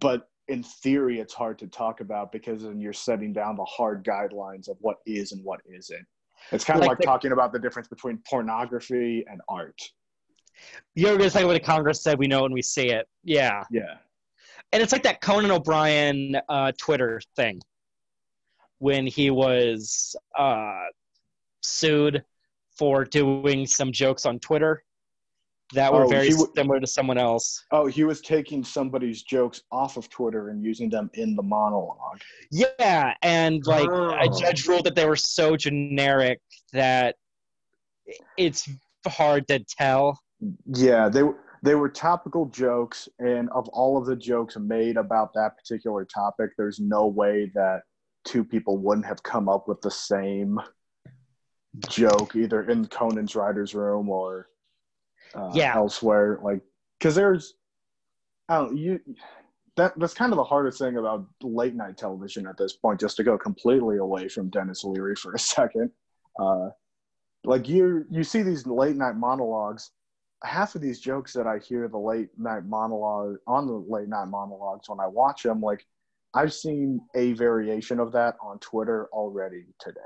but in theory it's hard to talk about because then you're setting down the hard guidelines of what is and what isn't it's kind of Like the- talking about the difference between pornography and art you're to say what the Congress said, we know when we see it. Yeah. yeah and it's like that Conan O'Brien uh, Twitter thing when he was uh, sued for doing some jokes on Twitter that were Oh, very w- similar to someone else. Oh, he was taking somebody's jokes off of Twitter and using them in the monologue. Yeah, and like a Oh. judge ruled that they were so generic that it's hard to tell. Yeah, they they were topical jokes, and of all of the jokes made about that particular topic, there's no way that two people wouldn't have come up with the same joke either in Conan's writers' room or uh, Yeah. elsewhere. Like, because there's, I don't you that that's kind of the hardest thing about late night television at this point. Just to go completely away from Dennis Leary for a second, uh, like you you see these late night monologues. Half of these jokes that I hear the late night monologue on the late night monologues when I watch them, like I've seen a variation of that on Twitter already today.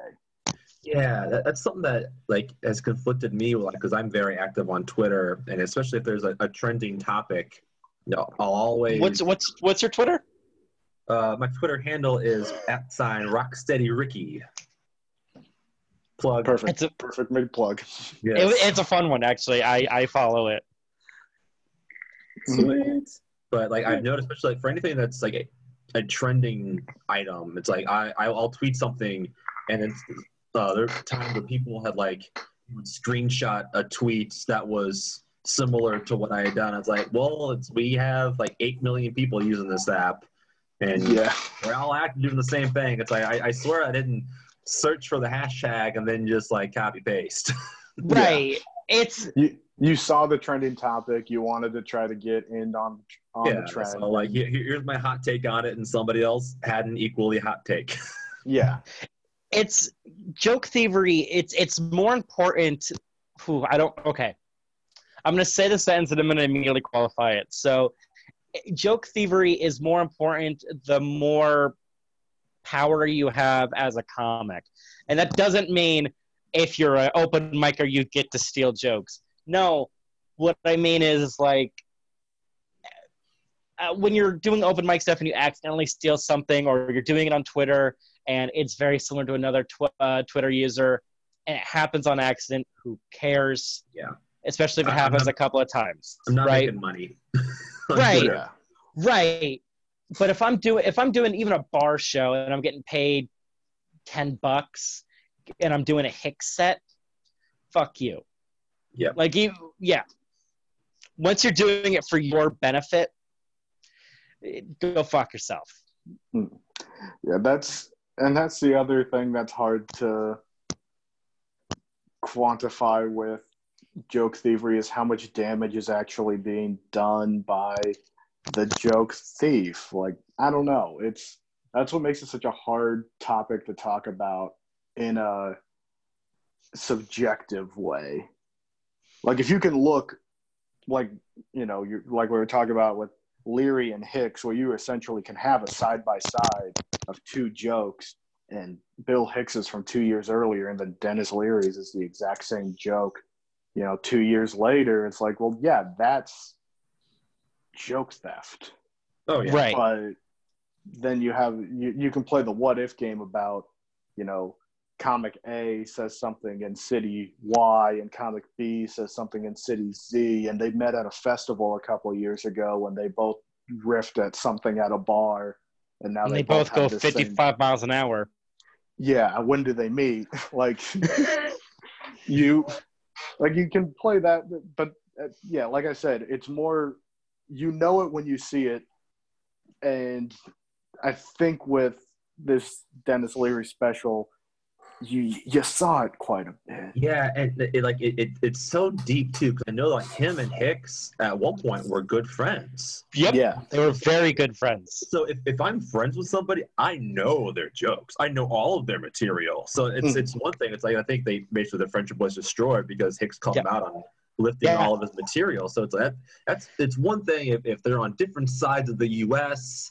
Yeah, that, that's something that like has conflicted me because I'm very active on Twitter, and especially if there's a, a trending topic, you know, I'll always. What's what's what's your Twitter? Uh, my Twitter handle is at sign Rocksteady Ricky. Plug. Perfect. It's a Perfect mid plug. Yes. it, it's a fun one actually. I I follow it. Sweet. But like I've noticed, especially like for anything that's like a, a trending item, it's like I I'll tweet something, and it's uh, there are times where people had like would screenshot a tweet that was similar to what I had done. I was like, well, it's we have like eight million people using this app, and Yeah. we're all acting doing the same thing. It's like I, I swear I didn't search for the hashtag and then just like copy paste. Right. It's You you saw the trending topic. You wanted to try to get in on on yeah, the trend. so like here, here's my hot take on it, and somebody else had an equally hot take. yeah. It's joke thievery. It's it's more important. Whew, I don't. Okay, I'm gonna say the sentence and I'm gonna immediately qualify it. So, joke thievery is more important the more power you have as a comic, and that doesn't mean if you're an open micer you get to steal jokes. No, what I mean is like. Uh, when you're doing open mic stuff and you accidentally steal something, or you're doing it on Twitter and it's very similar to another tw- uh, Twitter user, and it happens on accident. Who cares? Yeah. Especially if it happens not- a couple of times. I'm not right. making money. Right. Twitter. Right. But if I'm doing if I'm doing even a bar show and I'm getting paid ten bucks and I'm doing a Hicks set, fuck you. Yeah. Like you yeah. Once you're doing it for your benefit, go fuck yourself. Yeah, that's and that's the other thing that's hard to quantify with joke thievery is how much damage is actually being done by the joke thief. Like, I don't know. It's that's what makes it such a hard topic to talk about in a subjective way. Like if you can look like you know, you like we were talking about with Leary and Hicks, where you essentially can have a side by side of two jokes, and Bill Hicks is from two years earlier, and then Dennis Leary's is the exact same joke. You know, two years later, it's like, well, yeah, that's joke theft. Oh yeah. Right. But then you have you, you can play the what if game about, you know, comic A says something in city Y and comic B says something in city Z and they met at a festival a couple of years ago when they both riffed at something at a bar and now And they, they both go have the same- 55 miles an hour. yeah, when do they meet? like you like you can play that but uh, yeah, like I said, it's more you know it when you see it and I think with this Dennis Leary special you you saw it quite a bit. Yeah, and it, it, like it, it, it's so deep too because I know like him and Hicks at one point were good friends. Yep. Yeah. They were very good friends. So if, if I'm friends with somebody, I know their jokes. I know all of their material. So it's Hmm. it's one thing. It's like I think they basically their friendship was destroyed because Hicks called Yeah. him out on lifting Yeah. all of his material. So it's that that's it's one thing if, if they're on different sides of the U.S.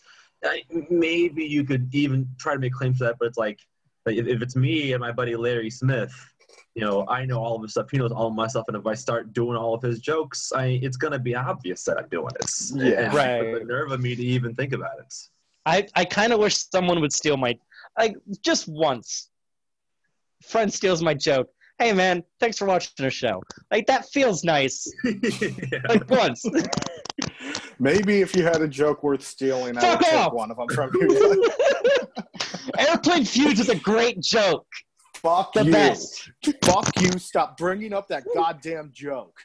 Maybe you could even try to make claims to that, but it's like like, if, if it's me and my buddy Larry Smith, you know, I know all of his stuff. He knows all of my stuff, and if I start doing all of his jokes, I it's gonna be obvious that I'm doing it. Yeah. And Right. The nerve of me to even think about it. I, I kind of wish someone would steal my like just once. Friend steals my joke. Hey man, thanks for watching our show. Like that feels nice. Yeah. Like once. Maybe if you had a joke worth stealing, I would off! take one of them from you. Airplane Feuds is a great joke. Fuck The you. best. Fuck you. Stop bringing up that goddamn joke.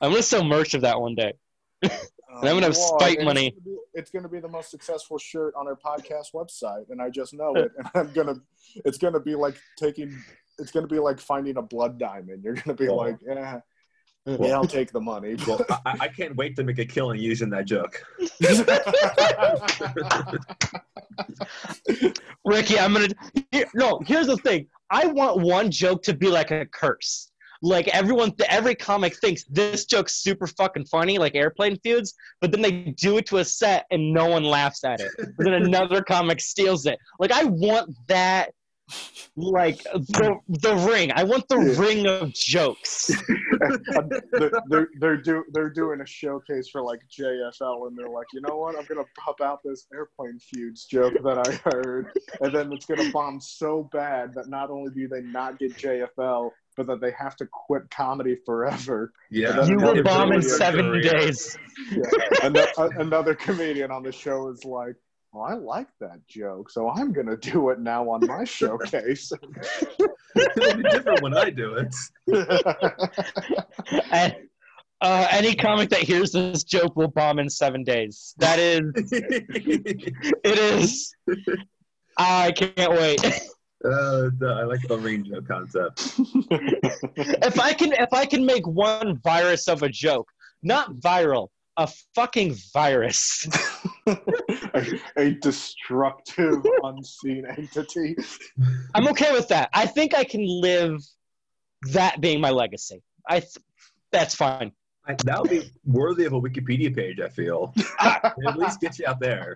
I'm gonna sell merch of that one day. Um, I'm gonna have spite money. It's gonna, be, it's gonna be the most successful shirt on our podcast website, and I just know it. And I'm gonna, it's gonna be like taking, it's gonna be like finding a blood diamond. You're gonna be Oh. like, yeah, yeah, I'll take the money. Well, I, I can't wait to make a killing using that joke. Ricky, I'm gonna. Here, no, here's the thing. I want one joke to be like a curse. Like everyone, every comic thinks this joke's super fucking funny, like airplane feuds, but then they do it to a set and no one laughs at it. But then another comic steals it. Like I want that, like the the ring. I want the Yeah. ring of jokes. they're, they're, they're, do, they're doing a showcase for like JFL, and they're like, you know what? I'm gonna pop out this airplane feuds joke that I heard, and then it's gonna bomb so bad that not only do they not get JFL, but that they have to quit comedy forever. Yeah, You Yeah, will bomb in really seven career. days. Yeah. and the, uh, another comedian on the show is like. Well, I like that joke, so I'm gonna do it now on my showcase. It'll be different when I do it. And uh, any comic that hears this joke will bomb in seven days. That is, it is. I can't wait. Uh, the- I like the ring joke concept. if I can, if I can make one virus of a joke, not viral, a fucking virus. a, a destructive, unseen entity. I'm okay with that. I think I can live that being my legacy. I, th- that's fine. I, that would be worthy of a Wikipedia page. I feel at least get you out there.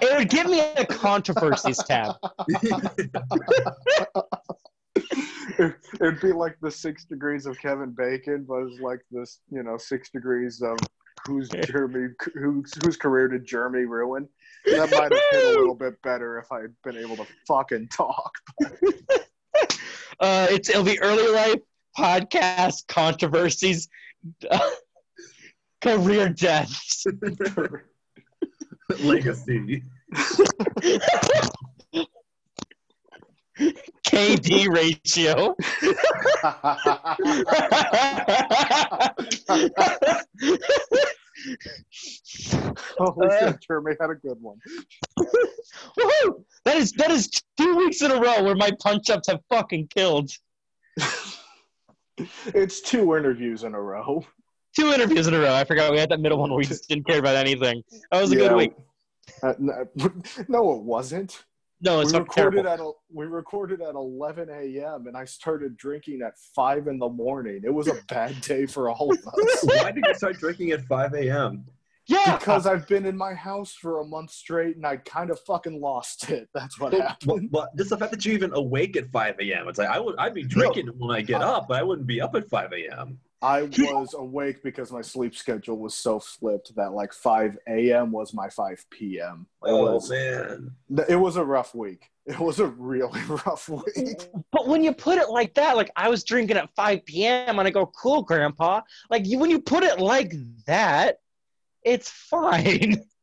It would give me a controversies tab. It- It'd be like the six degrees of Kevin Bacon, but it's like this, you know, six degrees of whose Jeremy, whose whose career did Jeremy ruin? That might have been a little bit better if I had been able to fucking talk. Uh, it's it'll be early life podcast controversies, uh, career deaths. Legacy. KD ratio. Holy Uh. shit, Jeremy had a good one. Woohoo! That is that is two weeks in a row where my punch ups have fucking killed. It's two interviews in a row. Two interviews in a row. I forgot we had that middle one where we just didn't care about anything. That was a Yeah. good week. Uh, no, no, it wasn't. No, it's we recorded terrible. at a, we recorded at 11 a.m. and I started drinking at five in the morning. It was a bad day for all of us Why did you start drinking at 5 a.m.? Yeah, because I've been in my house for a month straight and I kind of fucking lost it. That's what But, happened. but, but just the fact that you're even awake at 5 a.m. It's like I would I'd be drinking when I get uh, up, but I wouldn't be up at 5 a.m. I was awake because my sleep schedule was so flipped that like 5 a.m. was my 5 p.m. It Oh was man. it was a rough week. It was a really rough week. but when you put it like that, like I was drinking at 5 p.m. and I go, "Cool, Grandpa." Like you, when you put it like that, it's fine.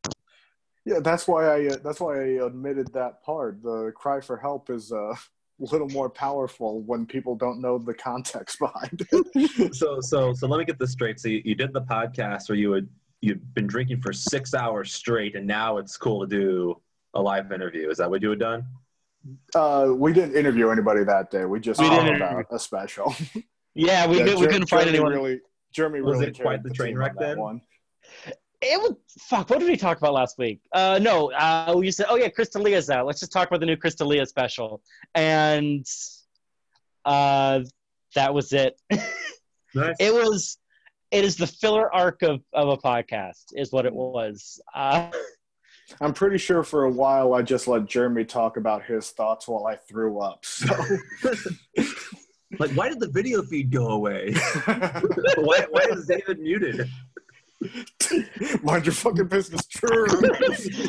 Yeah, that's why I uh, that's why I admitted that part. The cry for help is uh, a little more powerful when people don't know the context behind it. So so so let me get this straight. So you, you did the podcast where you would you've been drinking for six hours straight, and now it's cool to do a live interview. Is that what you had done? Uh, we didn't interview anybody that day. We just We talked didn't about a special. Yeah, we, Yeah, could, we Jer- couldn't find Jeremy anyone. Really, Jeremy Was really it quite the the train wreck on then? One. It was fuck. What did we talk about last week? Uh, no, uh, we said, oh yeah, Chris D'Elia's out. Let's just talk about the new Crystalia special, and uh, that was it. Nice. it was. It is the filler arc of, of a podcast, is what it was. Uh, I'm pretty sure for a while I just let Jeremy talk about his thoughts while I threw up. So like, why did the video feed go away? why why is David muted? mind your fucking business.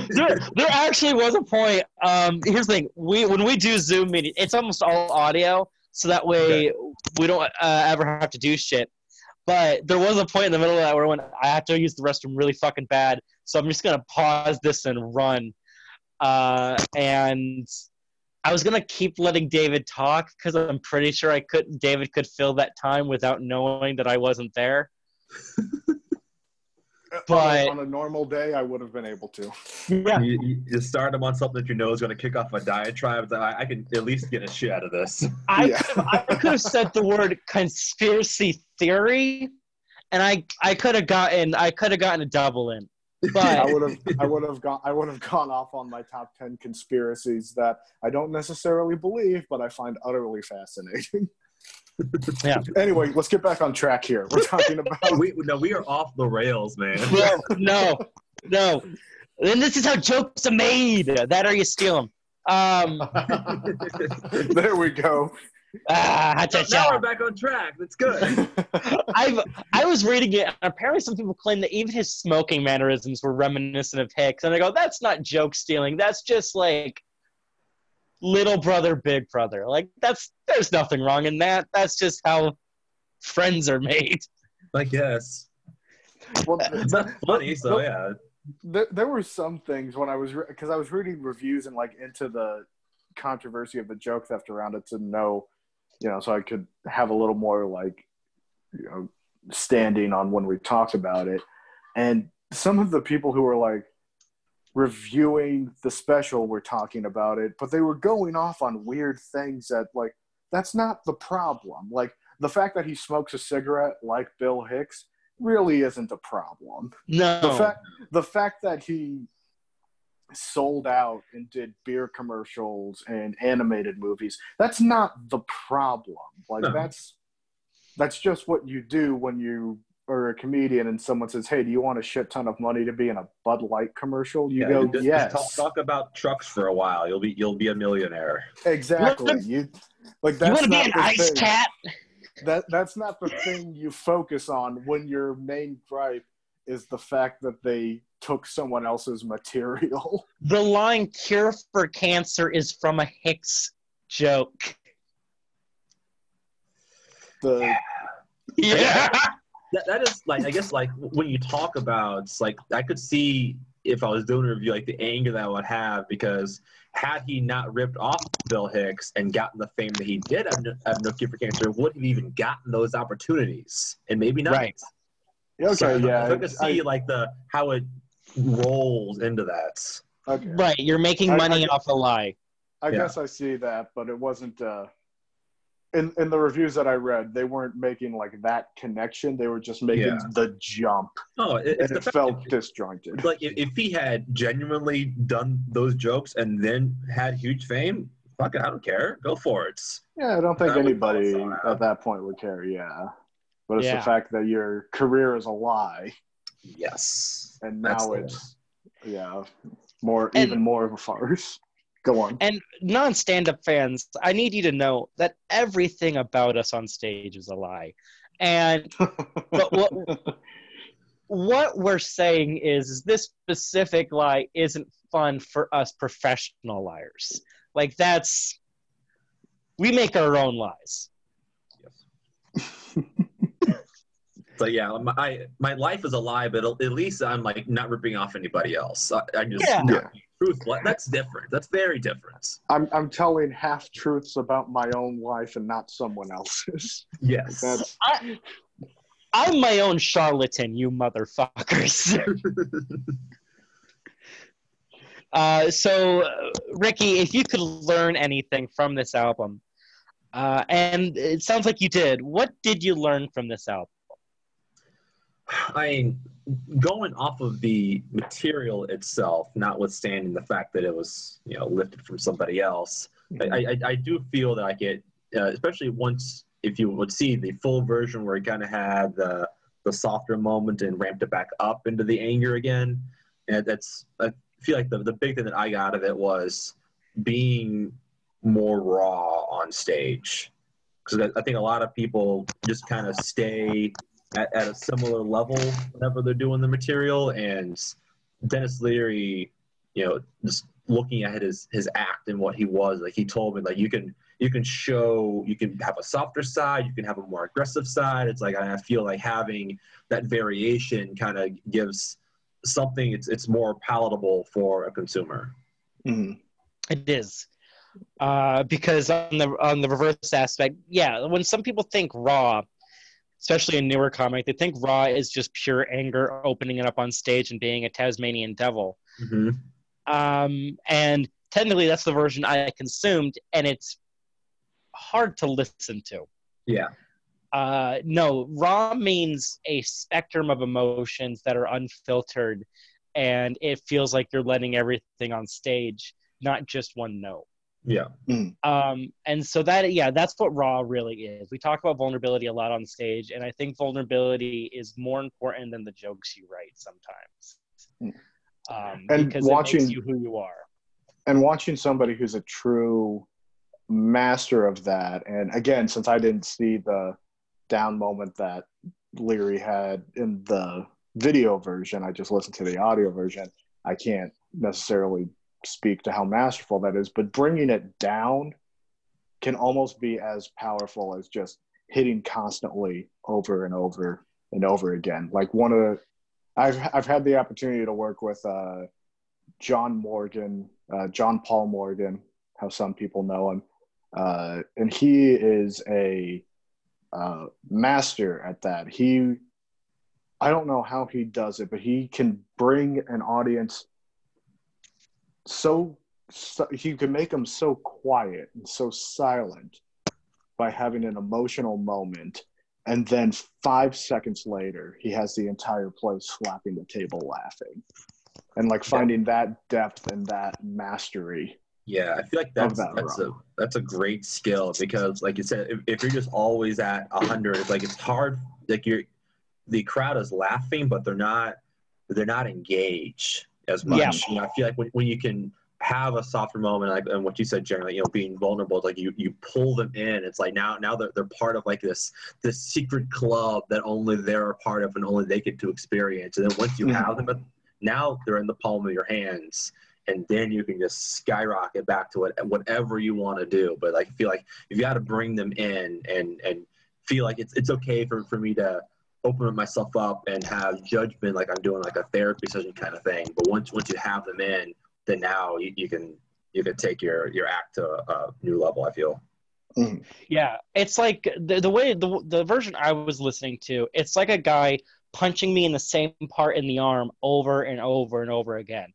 there, there actually was a point. Um, here's the thing: we when we do Zoom meeting, it's almost all audio, so that way we don't uh, ever have to do shit. But there was a point in the middle of that where when I had to use the restroom really fucking bad, so I'm just gonna pause this and run. Uh, and I was gonna keep letting David talk because I'm pretty sure I could. David could fill that time without knowing that I wasn't there. But- on a normal day, I would have been able to. Yeah. You, you- you start them on something that you know is going to kick off a diatribe. It's like, I, I can at least get a shit out of this. I Yeah. could have, I could have said the word conspiracy theory, and I I could have gotten I could have gotten a double in, I would have I would have gone I would have gone off on my top ten conspiracies that I don't necessarily believe, but I find utterly fascinating. Yeah. Anyway, let's get back on track here. We're talking about we no, we are off the rails, man. no no no. And this is how jokes are made. That or you steal them. Um, there we go. ah, now ha-cha-cha. we're back on track. That's good. I've I was reading it, and apparently some people claim that even his smoking mannerisms were reminiscent of Hicks, and I go, that's not joke stealing. That's just like little brother, big brother. Like that's there's nothing wrong in that. That's just how friends are made. I guess Well, it's not funny, so th- yeah. there, there were some things when I was because I was reading reviews and like into the controversy of the joke theft around it to know, you know, so I could have a little more like, you know, standing on when we talked about it. And some of the people who were like reviewing the special were talking about it, but they were going off on weird things that like that's not the problem. Like the fact that he smokes a cigarette like Bill Hicks really isn't a problem No, the fact the fact that he sold out and did beer commercials and animated movies that's not the problem like No. that's that's just what you do when you are a comedian and someone says hey do you want a shit ton of money to be in a bud light commercial you Yeah, go just, yes just talk, talk about trucks for a while. You'll be you'll be a millionaire. exactly you like that's you that's want to be not an the ice thing. cat? that that's not the thing you focus on when your main gripe is the fact that they took someone else's material The line "cure for cancer" is from a Hicks joke. the Yeah. That, that is like I guess like when you talk about like I could see if I was doing a review like the anger that I would have because had he not ripped off Bill Hicks and gotten the fame that he did at, No- at No Cure for Cancer, would have even gotten those opportunities and maybe not. Right. okay So, yeah I could I- see like the how it rolls into that. okay. Right, you're making I- money I- off a lie. I Yeah. guess I see that, but it wasn't. Uh, in in the reviews that I read, they weren't making like that connection. They were just making Yeah. the jump, Oh, it, and the it felt that- disjointed. like if, if he had genuinely done those jokes and then had huge fame, fuck it, I don't care. Go for it. Yeah, I don't think I anybody also at that point would care. Yeah, but it's Yeah. the fact that your career is a lie, Yes. and That's now the it's yeah more And- even more of a farce. Go on. And non stand up fans, I need you to know that everything about us on stage is a lie. And but what what we're saying is, is this specific lie isn't fun for us professional liars. Like that's we make our own lies. Yes. So yeah, my I, my life is a lie, but at least I'm like not ripping off anybody else. I, I just Yeah. not being truthful. That's different. That's very different. I'm I'm telling half truths about my own life and not someone else's. Yes. That's I, I'm my own charlatan, you motherfuckers. uh, so, uh, Ricky, if you could learn anything from this album, uh, and it sounds like you did, what did you learn from this album? I mean, going off of the material itself, notwithstanding the fact that it was you know lifted from somebody else, I, I, I do feel that I get, uh, especially once if you would see the full version where it kind of had the the softer moment and ramped it back up into the anger again. And that's I feel like the the big thing that I got out of it was being more raw on stage because I, I think a lot of people just kind of stay at, at a similar level whenever they're doing the material and Dennis Leary, you know, just looking at his his act and what he was, like he told me like you can you can show you can have a softer side, you can have a more aggressive side. It's like I feel like having that variation kind of gives something it's it's more palatable for a consumer. Mhm. It is. Uh, because on the on the reverse aspect, yeah, when some people think raw, especially in newer comic, they think raw is just pure anger, opening it up on stage and being a Tasmanian devil. Mm-hmm. um, and technically that's the version I consumed, and it's hard to listen to. Yeah. Uh, no, raw means a spectrum of emotions that are unfiltered, and it feels like you're letting everything on stage, not just one note. Yeah. Um, and so that, yeah, that's what raw really is. We talk about vulnerability a lot on stage, and I think vulnerability is more important than the jokes you write sometimes. Um, And because watching- it makes you who you are. and watching somebody who's a true master of that and again since i didn't see the down moment that leary had in the video version i just listened to the audio version i can't necessarily speak to how masterful that is but bringing it down can almost be as powerful as just hitting constantly over and over and over again like one of the i've i've had the opportunity to work with uh John Morgan, uh, John Paul Morgan, how some people know him. Uh, and he is a uh, master at that. He, I don't know how he does it, but he can bring an audience so, so he can make them so quiet and so silent by having an emotional moment. And then five seconds later, he has the entire place slapping the table laughing and like finding that depth and that mastery. Yeah, I feel like that's that that's a that's a great skill because, like you said, if, if you're just always at hundred, it's like it's hard. Like you're, the crowd is laughing, but they're not they're not engaged as much. Yeah. You know, I feel like when, when you can have a softer moment, like and what you said, Jeremy, you know, being vulnerable, like you you pull them in. It's like now now they're they're part of like this this secret club that only they're a part of and only they get to experience. And then once you hmm. have them, now they're in the palm of your hands and then you can just skyrocket back to it whatever you want to do but like, i feel like you've got to bring them in and and feel like it's it's okay for, for me to open myself up and have judgment like i'm doing like a therapy session kind of thing but once once you have them in then now you, you can you can take your your act to a, a new level i feel mm. Yeah, it's like the the way the the version I was listening to. It's like a guy punching me in the same part in the arm over and over and over again.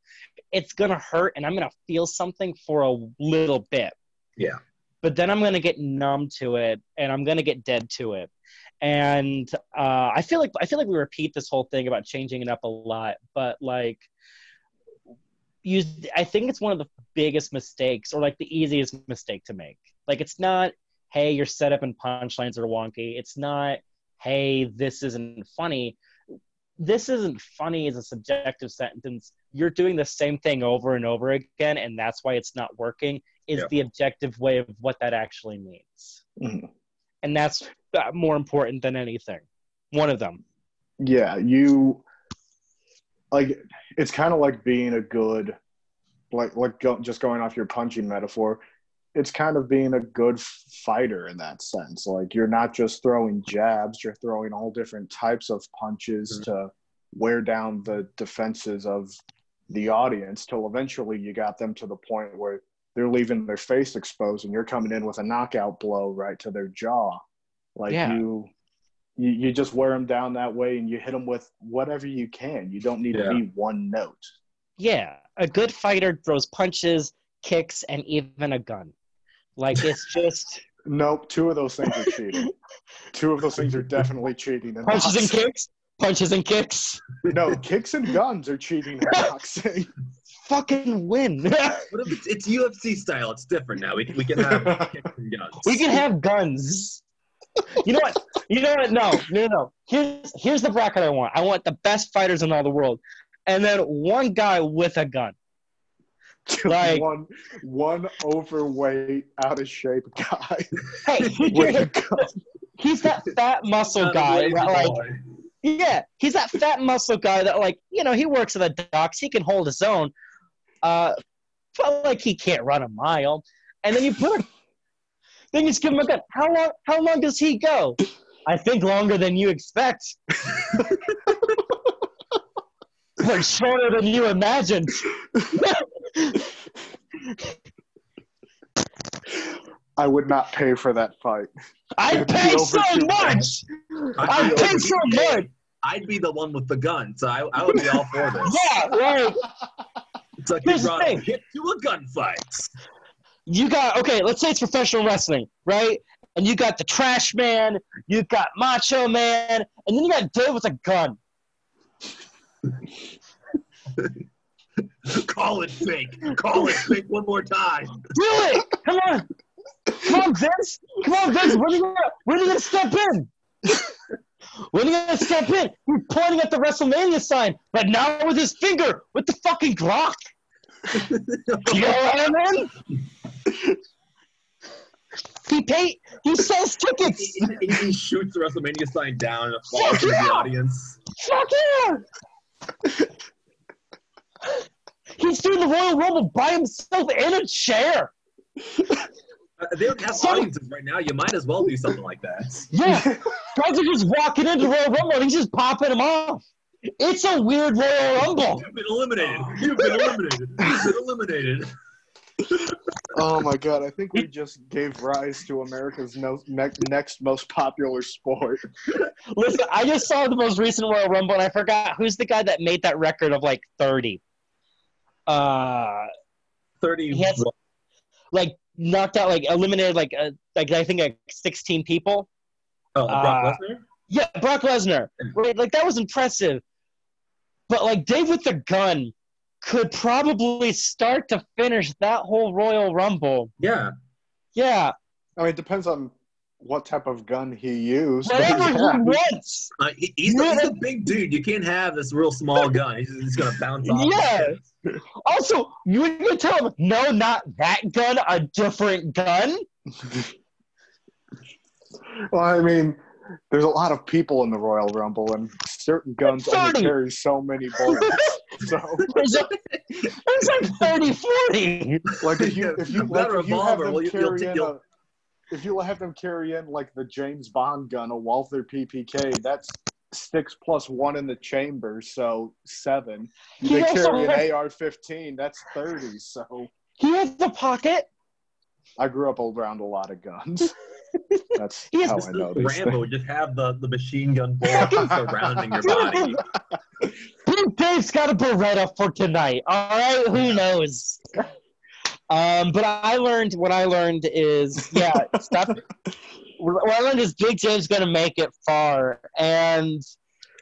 It's gonna hurt, and I'm gonna feel something for a little bit. Yeah. But then I'm gonna get numb to it, and I'm gonna get dead to it. And uh, I feel like I feel like we repeat this whole thing about changing it up a lot, but like. You, I think it's one of the biggest mistakes, or like the easiest mistake to make. Like it's not, hey, your setup and punchlines are wonky. It's not, hey, this isn't funny. This isn't funny is a subjective sentence. You're doing the same thing over and over again, and that's why it's not working. Is Yeah. the objective way of what that actually means, Mhm. and that's more important than anything. One of them. Yeah, you like it's kind of like being a good like like go, just going off your punching metaphor. It's kind of being a good fighter in that sense. Like you're not just throwing jabs, you're throwing all different types of punches Mhm. to wear down the defenses of the audience till eventually you got them to the point where they're leaving their face exposed and you're coming in with a knockout blow right to their jaw. Like Yeah. you you, you just wear them down that way and you hit them with whatever you can. You don't need Yeah. to be one note. Yeah, a good fighter throws punches, kicks, and even a gun. Like it's just Nope, two of those things are cheating. two of those things are definitely cheating. In punches and kicks, punches and kicks. No, kicks and guns are cheating in boxing. Fucking win. What if it's, it's UFC style? It's different now. We, we can have kicks and guns. We can have guns. You know what? You know what? No, no, no. Here's here's the bracket I want. I want the best fighters in all the world, and then one guy with a gun. Like- one one overweight, out of shape guy Hey, with a gun. he's that fat muscle Not guy lazy like yeah, he's that fat muscle guy that like you know he works at the docks. He can hold his own, uh, but like he can't run a mile. And then you put a, then you just give him a gun. How long? How long does he go? I think longer than you expect. like shorter than you imagined. I would not pay for that fight. I It'd pay so much. I I'd pay so much. I'd be the one with the gun, so I, I would be all for this. Yeah, right. It's like Here's they the brought thing. hit to a gunfight. You got okay let's say it's professional wrestling right and you got the Trash Man, you got Macho Man, and then you got Dave with a gun. Call it fake. Call it fake one more time. Do it! Come on! Come on, Vince! Come on, Vince! When are you gonna, when are you gonna step in? When are you gonna step in? He's pointing at the WrestleMania sign, but now with his finger, with the fucking Glock. You know what I mean? He pay. He sells tickets. he, he- he shoots the WrestleMania sign down and falls Fuck to the yeah! audience. Fuck yeah! He's doing the Royal Rumble by himself in a chair. Uh, they don't have So- audiences right now. You might as well do something like that. Yeah, guys are just walking into the Royal Rumble and he's just popping them off. It's a weird Royal Rumble. You've been eliminated. You've been eliminated. You've been eliminated. Oh my god! I think we just gave rise to America's no, ne- next most popular sport. Listen, I just saw the most recent Royal Rumble and I forgot who's the guy that made that record of like 30. Uh, Thirty. He has- like knocked out, like eliminated, like uh, like I think like 16 people. oh, Brock uh, Lesnar. Yeah, Brock Lesnar. Right, like that was impressive. But like Dave with the gun could probably start to finish that whole Royal Rumble. Yeah. Yeah, I mean, it depends on what type of gun he used. whatever yeah. he wants. Uh, he- he's, a, he's a big dude. You can't have this real small gun. He's, he's gonna bounce off. Yeah. Also, you you gonna tell him no, not that gun, a different gun. Well, I mean, there's a lot of people in the Royal Rumble, and certain guns only carry so many bullets. so, There's, a, there's like 30, 40. like if you if you, like, a if you have revolver, them you- you'll carry take- in you'll- a, if you have them carry in like the James Bond gun, a Walther PPK, that's six plus one in the chamber, so seven. They carry has- an AR-15, that's thirty. So He has the pocket. I grew up around a lot of guns. That's He how I is know these things. Rambo. Just have the, the machine gun bullets surrounding your body. Big Dave's got a Beretta for tonight. All right, who knows? Um, but I learned what I learned is yeah, stuff. What I learned is Big Dave's gonna make it far, and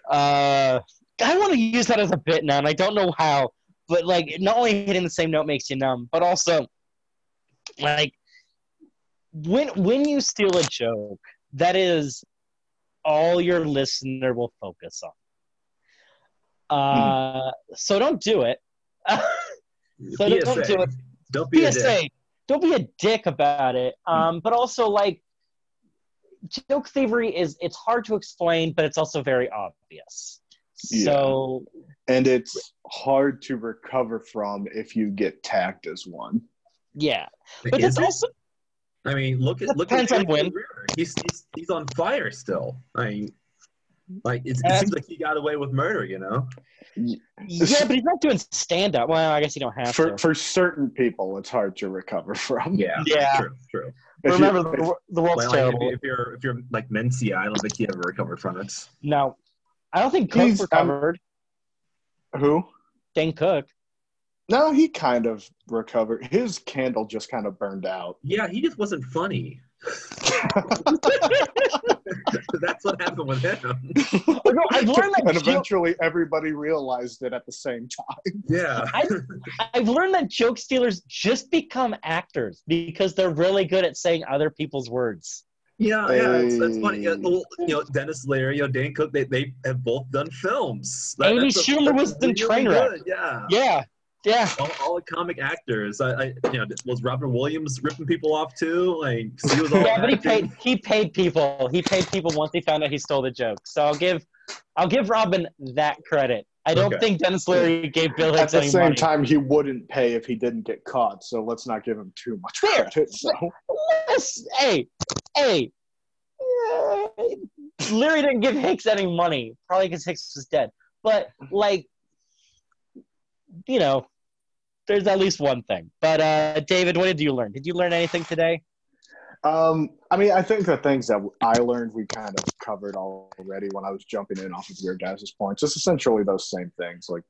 uh, I want to use that as a bit now, and I don't know how. But like, not only hitting the same note makes you numb, but also like when when you steal a joke, that is all your listener will focus on. Uh, so don't do it. so don't, don't do it. Don't be a dick. Don't be a dick about it. Um, but also like joke thievery is it's hard to explain, but it's also very obvious. So and it's hard to recover from if you get tagged as one. yeah, but Is it's it? also I mean, look at look Depends at on when. He's, he's he's on fire still. I mean, like it, it Uh, seems like he got away with murder. You know. yeah, but he's not doing stand up. Well, I guess you don't have For to. for certain people, it's hard to recover from. Yeah. Yeah. True. True. If Remember, the, the world's Well, like, terrible. if, if you're if you're like Mencia, I don't think he ever recovered from it. no, I don't think Cook He's- um, recovered. who? Dane Cook. No, he kind of recovered. His candle just kind of burned out. Yeah, he just wasn't funny. That's what happened with him. No, I've learned that and joke- eventually, everybody realized it at the same time. Yeah. I've learned that joke stealers just become actors because they're really good at saying other people's words. Yeah, yeah, it's, that's funny. Yeah, well, you know, Dennis Leary, you know, Dane Cook, they, they have both done films. That- Amy that's a- Schumer was in really Trainwreck. good, Yeah. Yeah, yeah. All, all the comic actors. I, I, you know, was Robert Williams ripping people off too? Like, he was all Yeah, but he paid he paid people. He paid people once he found out he stole the joke. So I'll give I'll give Robin that credit. I don't Okay. think Dennis Leary gave Bill Hicks At the same money. time, he wouldn't pay if he didn't get caught. So let's not give him too much Fair. credit. So Yes, hey, hey. Leary didn't give Hicks any money, probably because Hicks was dead. But like, you know, there's at least one thing. But uh, David, what did you learn? Did you learn anything today? Um, I mean, I think the things that I learned we kind of covered already when I was jumping in off of your guys' points. It's essentially those same things. Like,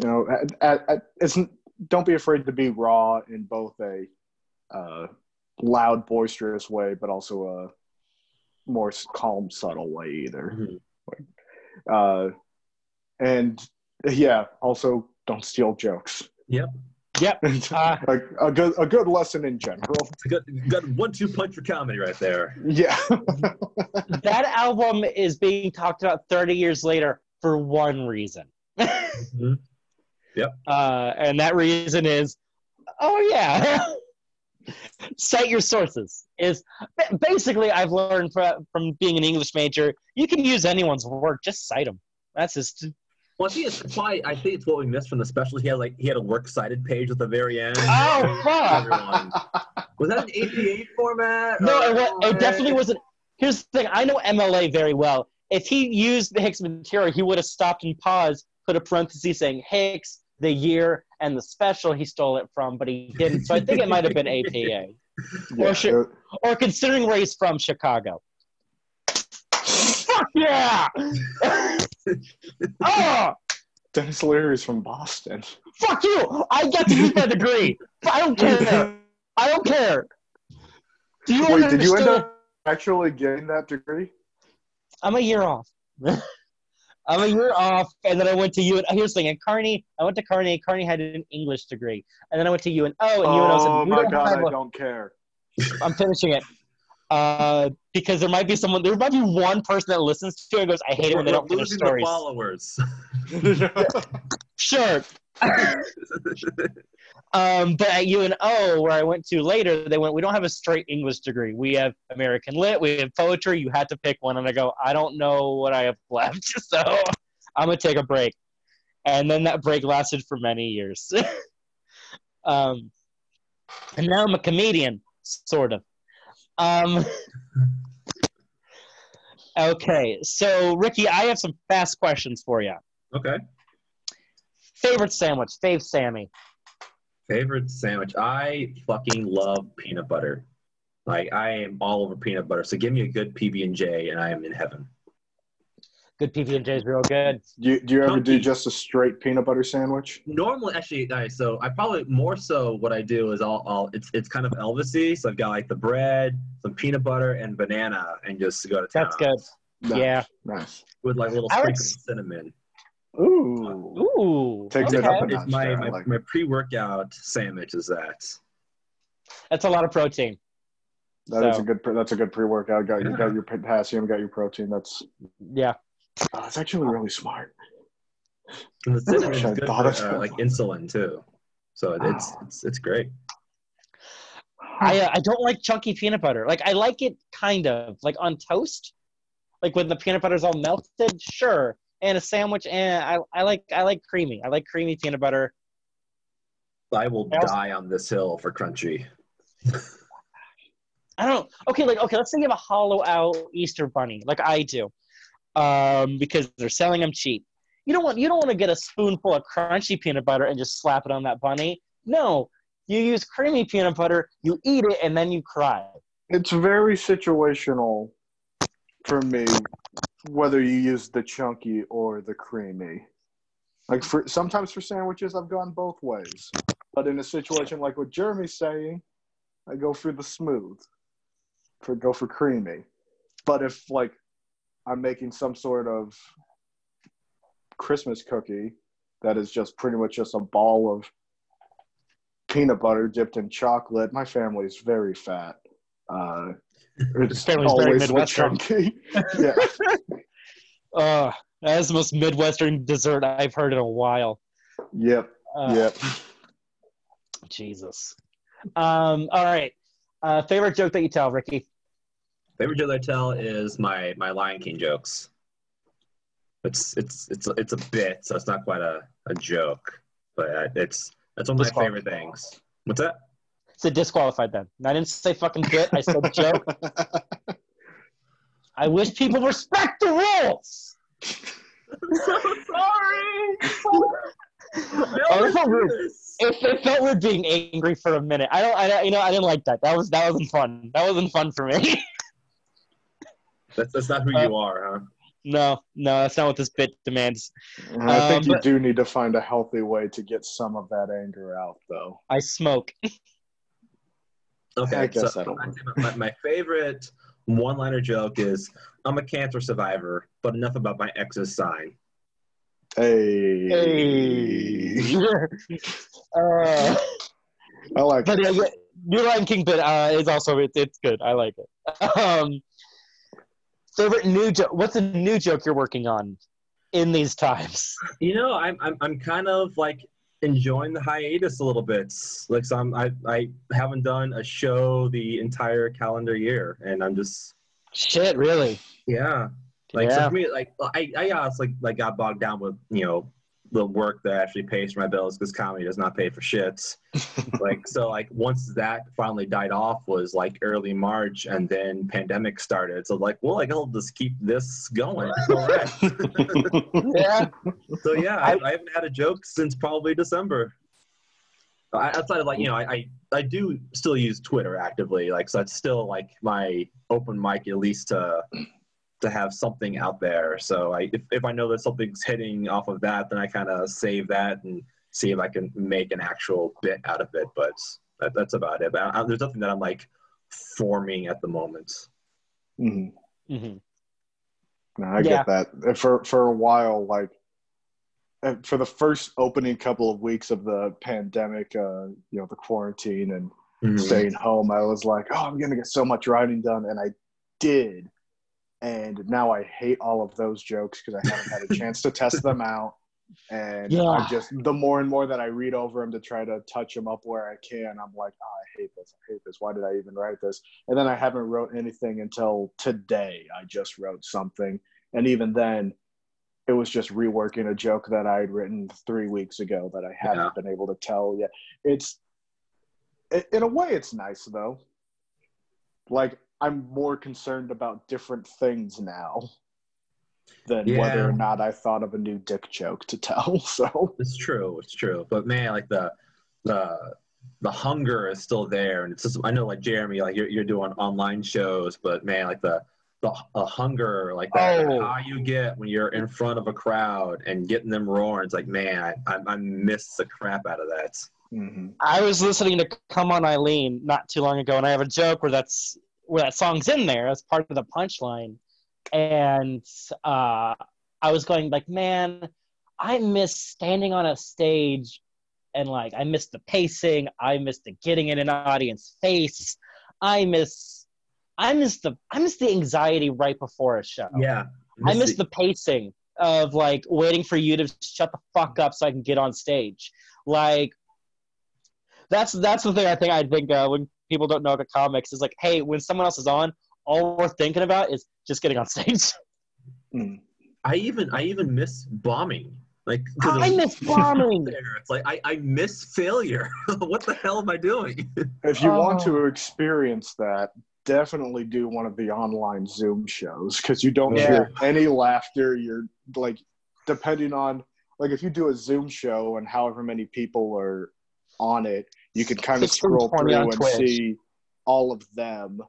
you know, at, at, it's don't be afraid to be raw in both a uh, loud, boisterous way, but also a more calm, subtle way either. Mhm. Uh, and yeah, also don't steal jokes. Yep. Uh, a, a good a good lesson in general. It's a good, good one-two punch for comedy right there. Yeah. that album is being talked about 30 years later for one reason. Mhm. Uh, and that reason is, oh yeah, cite your sources. Is basically I've learned from, from being an English major, you can use anyone's work, just cite them. That's just Well, I think it's. I think it's what we missed from the special. He had like he had a works cited page at the very end. Oh, fuck. Was that an APA format? no, it, wa- it definitely wasn't. Here's the thing: I know MLA very well. If he used the Hicks material, he would have stopped and paused, put a parenthesis saying Hicks, the year, and the special he stole it from, but he didn't. So I think it might have been APA. yeah. should- or considering where he's from, Chicago. Fuck yeah! oh, Dennis Leary's from Boston. fuck you! I get to use my degree. I don't care. I don't care. Do you Wait, did you end up actually getting that degree? I'm a year off. I'm a year off, and then I went to UN. Here's the thing: at Kearney, I went to Kearney. Kearney had an English degree, and then I went to UNO, and UNO said, oh "We my god, I don't care. I'm finishing it." Uh, because there might be someone, there might be one person that listens to it and goes, "I hate it when they don't finish stories." followers. Sure. Um, but at UNO, where I went to later, they went, we don't have a straight English degree. We have American Lit, we have poetry. You had to pick one. And I go, I don't know what I have left. So I'm going to take a break. And then that break lasted for many years. um, and now I'm a comedian, sort of. Um, okay. So, Ricky, I have some fast questions for you. okay. Favorite sandwich, Fave Sammy. Favorite sandwich? I fucking love peanut butter. Like I am all over peanut butter. So give me a good PB and J, and I am in heaven. Good PB and J is real good. Do you, do you ever do just a straight peanut butter sandwich? Normally, actually, all right, so I probably more so what I do is I'll, I'll it's it's kind of Elvisy. So I've got like the bread, some peanut butter, and banana, and just go to town. That's good. Nice. Yeah. Nice. With like little I would sprinkles of cinnamon. Ooh. Ooh. Takes it up a notch. It's my there, my, like my pre-workout sandwich is that. That's a lot of protein. That is So- a good. pre- That's a good pre-workout. Got you Yeah. got your potassium, got your protein. That's Yeah. Oh, that's actually really smart. And the cinnamon is good for uh, like insulin too. So it's Oh. it's it's great. I uh, I don't like chunky peanut butter. Like I like it kind of like on toast, like when the peanut butter's all melted. Sure. And a sandwich, and I, I like I like creamy. I like creamy peanut butter. I will I also- die on this hill for crunchy. I don't. Okay, like okay, let's think of a hollow out Easter bunny, like I do, um, because they're selling them cheap. You don't want you don't want to get a spoonful of crunchy peanut butter and just slap it on that bunny. No, you use creamy peanut butter, you eat it, and then you cry. It's very situational for me, whether you use the chunky or the creamy. Like for sometimes for sandwiches, I've gone both ways. But in a situation like what Jeremy's saying, I go for the smooth, for go for creamy. But if like I'm making some sort of Christmas cookie that is just pretty much just a ball of peanut butter dipped in chocolate, my family's very fat. Uh, it's family's very always Midwestern. chunky. yeah. Uh, that is the most Midwestern dessert I've heard in a while. Yep. Uh, Yep. Jesus. Um, all right. Uh, favorite joke that you tell, Ricky? Favorite joke I tell is my my Lion King jokes. It's it's it's it's a bit, so it's not quite a, a joke, but it's that's one of my favorite things. What's that? It's a disqualified then. I didn't say fucking bit. I said joke. I wish people respect the rules. So sorry. It felt rude. It, it felt weird being angry for a minute. I don't. I you know I didn't like that. That was that wasn't fun. That wasn't fun for me. That's that's not who Uh, you are, huh? no, no, that's not what this bit demands. And I think Um, you but- do need to find a healthy way to get some of that anger out, though. I smoke. Okay, I guess so that'll I work. say my, my favorite one-liner joke is, "I'm a cancer survivor, but enough about my ex's sign." Hey. Hey. uh, I like but yeah, yeah, New Lion King bit uh, is also it's, it's good. I like it. Um, favorite new joke? What's a new joke you're working on in these times? You know, I'm I'm I'm kind of like enjoying the hiatus a little bit. Like, so I'm, I I haven't done a show the entire calendar year, and I'm just Shit, really? yeah. Like so for me, like I I honestly like got bogged down with you know the work that actually pays for my bills because comedy does not pay for shit. like so like once that finally died off was like early March and then pandemic started. So like well like I'll just keep this going. All right. Yeah. So yeah, I, I haven't had a joke since probably December. I, outside of like you know, I, I I do still use Twitter actively, like so that's still like my open mic at least to to have something out there. So I if, if I know that something's hitting off of that, then I kind of save that and see if I can make an actual bit out of it. But that, that's about it. But I, there's nothing that I'm like forming at the moment. Mhm. hmm No, I Yeah. get that. For for a while, like for the first opening couple of weeks of the pandemic, uh, you know, the quarantine and Mhm. staying home, I was like, oh, I'm gonna get so much writing done, and I did. And now I hate all of those jokes because I haven't had a chance to test them out. And Yeah. I just the more and more that I read over them to try to touch them up where I can, I'm like, oh, I hate this. I hate this. Why did I even write this? And then I haven't wrote anything until today. I just wrote something, and even then, it was just reworking a joke that I had written three weeks ago that I hadn't Yeah. been able to tell yet. It's in a way, it's nice though. Like I'm more concerned about different things now than whether or not I thought of a new dick joke to tell. So It's true. It's true. But man, like the the the hunger is still there, and it's just I know like Jeremy, like you're you're doing online shows, but man, like the the, the hunger, like that Oh. how you get when you're in front of a crowd and getting them roaring. It's like man, I I, I miss the crap out of that. mhm. I was listening to "Come On Eileen" not too long ago, and I have a joke where that's where that song's in there as part of the punchline, and uh, I was going like, man, I miss standing on a stage, and like I miss the pacing, I miss the getting in an audience face, I miss, I miss the I miss the anxiety right before a show. Yeah, I miss the pacing of like waiting for you to shut the fuck up so I can get on stage. Like that's that's the thing I think I think uh, when people don't know about comics is like, hey, when someone else is on, all we're thinking about is just getting on stage. Mm. I even I even miss bombing. Like 'cause I miss bombing. there. It's like I, I miss failure. what the hell am I doing? If you want Oh. to experience that, definitely do one of the online Zoom shows because you don't Yeah. hear any laughter. You're like, depending on like if you do a Zoom show and however many people are on it, you can kind of scroll through and Twitch. see all of them,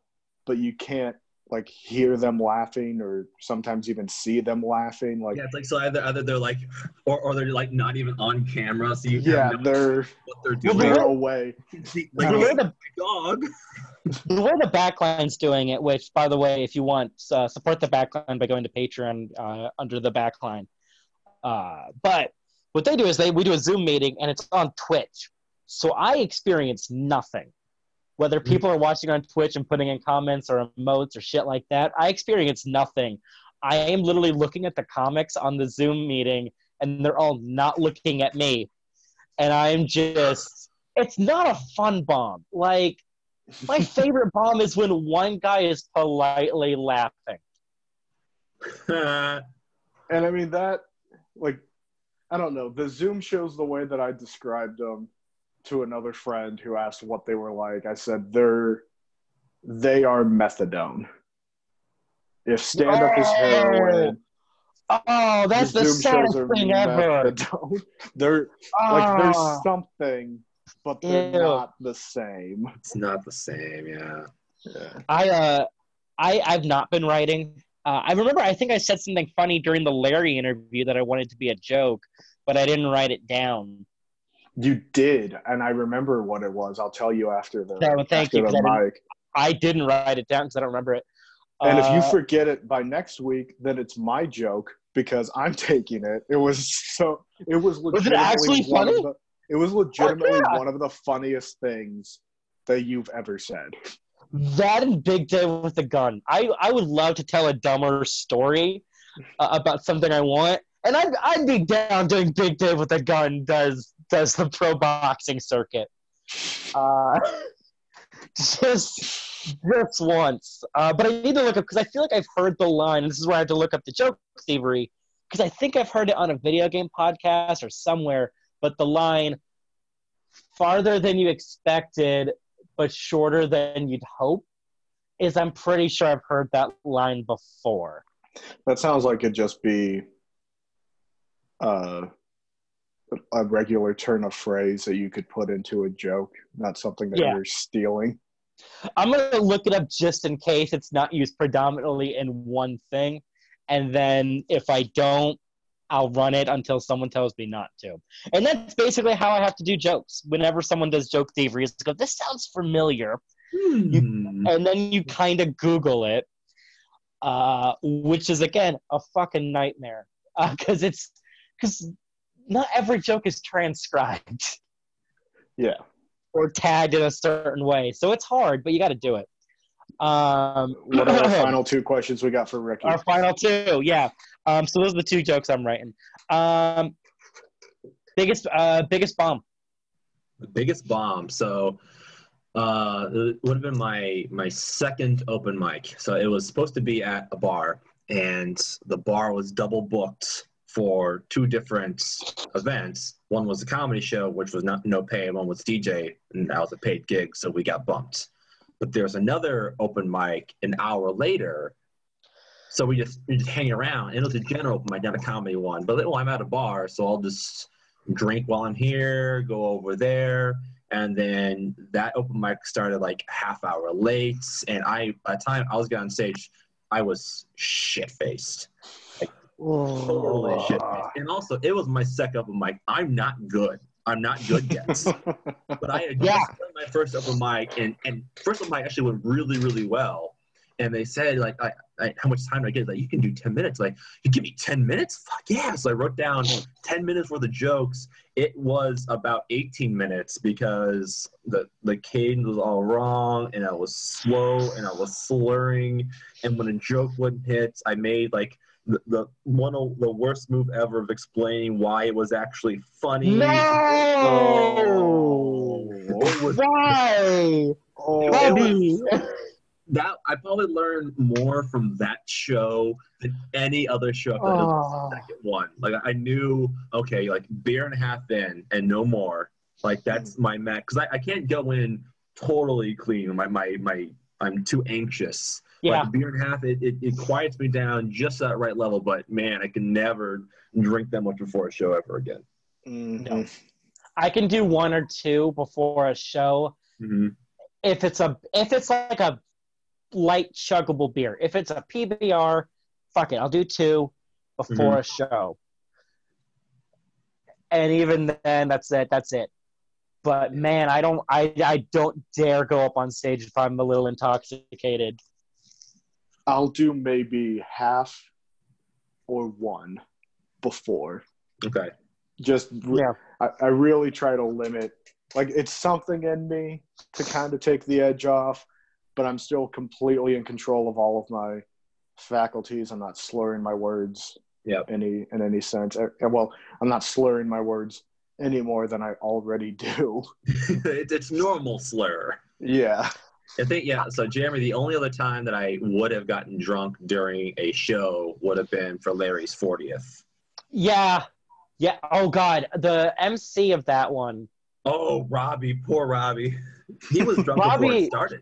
but you can't like hear them laughing or sometimes even see them laughing. Like Yeah, it's like so either either they're like, or, or they're like not even on camera, so you yeah, have no they're what they're doing. the they're way- away. See, the like, way oh, the dog. the way the backline's doing it, which by the way, if you want uh, support the backline by going to Patreon uh, under the backline. Uh, but what they do is they we do a Zoom meeting and it's on Twitch, so I experience nothing. Whether hmm. people are watching on Twitch and putting in comments or emotes or shit like that, I experience nothing. I am literally looking at the comics on the Zoom meeting, and they're all not looking at me, and I'm just. It's not a fun bomb. Like my favorite bomb is when one guy is politely laughing. And I mean that, like, I don't know. The Zoom shows the way that I described them to another friend who asked what they were like. I said they're they are methadone. If stand up is heroin, Oh, that's the, Zoom saddest thing ever. They're like there's Ah. something, but they're Ew. not the same. it's not the same, yeah. Yeah. I uh, I I've not been writing. Uh, I remember I think I said something funny during the Larry interview that I wanted to be a joke, but I didn't write it down. You did, and I remember what it was. I'll tell you after the No, thank after you, the I mic. I didn't write it down because I don't remember it. And if you Uh, forget it by next week, then it's my joke because I'm taking it. It was so. It was. Was it legitimately actually funny? the- it was legitimately yeah. one of the funniest things that you've ever said. that and Big Dave with the gun. I I would love to tell a dumber story uh, about something I want, and I'd I'd be down doing Big Dave with the gun. Does does the pro boxing circuit? Uh, just just once. Uh, but I need to look up because I feel like I've heard the line. This is where I have to look up the joke thievery because I think I've heard it on a video game podcast or somewhere. But the line farther than you expected, but shorter than you'd hope is I'm pretty sure I've heard that line before. That sounds like it'd just be uh, a regular turn of phrase that you could put into a joke, not something that Yeah. you're stealing. I'm gonna look it up just in case it's not used predominantly in one thing, and then if I don't, I'll run it until someone tells me not to. And that's basically how I have to do jokes. Whenever someone does joke thievery, it's go, "This sounds familiar," Hmm. and then you kind of Google it, uh, which is again a fucking nightmare because it's because not every joke is transcribed Yeah. or tagged in a certain way, so it's hard, but you got to do it. Um, What are our final two questions we got for Ricky? Our final two, yeah. Um, so those are the two jokes I'm writing. Um, biggest, uh, biggest bomb. the biggest bomb. So uh, it would have been my my second open mic. So it was supposed to be at a bar, and the bar was double booked for two different events. One was a comedy show, which was not no pay, one was DJ, and that was a paid gig, so we got bumped. But there's another open mic an hour later. So we just we just hang around, and it was a general open mic, not a comedy one. But well, I'm at a bar, so I'll just drink while I'm here, go over there, and then that open mic started like half hour late. And I, by the time I was getting on stage, I was shit faced, totally shit. And also, it was my second open mic. I'm not good. I'm not good yet. but I had Yeah. just done my first open mic, and and first open mic actually went really really well. And they said like, I, I, how much time do I get? Like, you can do ten minutes. Like, you give me ten minutes? Fuck yeah! So I wrote down ten minutes worth of jokes. It was about eighteen minutes because the the cadence was all wrong, and I was slow, and I was slurring. And when a joke wouldn't hit, I made like the, the one of the worst move ever of explaining why it was actually funny. No! Oh, what was- Why? oh, Bobby! that I probably learned more from that show than any other show. I've Oh. the second one. Like I knew, okay, like beer and a half in and no more. Like that's my max because I, I can't go in totally clean. My my my I'm too anxious. Yeah. Like beer and a half, it, it, it quiets me down just that right level. But man, I can never drink that much before a show ever again. mhm. No. I can do one or two before a show hmm if it's a if it's like a light chuggable beer. If it's a PBR, fuck it, I'll do two before a show. And even then, that's it. That's it. But man, I don't I I don't dare go up on stage if I'm a little intoxicated. I'll do maybe half or one before. Okay. Just re- Yeah. I, I really try to limit. Like it's something in me to kind of take the edge off, but I'm still completely in control of all of my faculties. I'm not slurring my words. Yep. Any in any sense. Uh, Well, I'm not slurring my words any more than I already do. it's, it's normal slur. Yeah. I think yeah. So Jeremy, the only other time that I would have gotten drunk during a show would have been for Larry's 40th. Yeah. Yeah. Oh God. The MC of that one. Oh, Robbie, poor Robbie. He was drunk before Robbie- it started.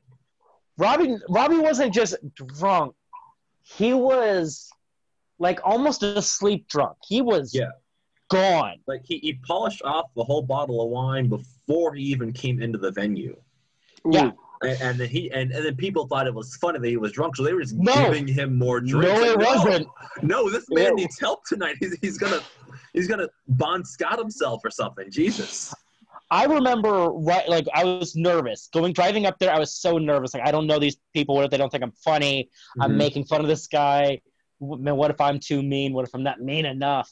Robbie Robbie wasn't just drunk. He was like almost asleep drunk. He was Yeah. gone. Like he, he polished off the whole bottle of wine before he even came into the venue. Yeah. And, and then he and, and then people thought it was funny that he was drunk, so they were just No. giving him more drinks. No, it Like, wasn't. No, this man No. needs help tonight. He's, he's gonna he's gonna Bon Scott himself or something. Jesus. I remember right like I was nervous going driving up there. I was so nervous. Like I don't know these people. What if they don't think I'm funny? I'm Mhm. making fun of this guy. Man, what if I'm too mean? What if I'm not mean enough?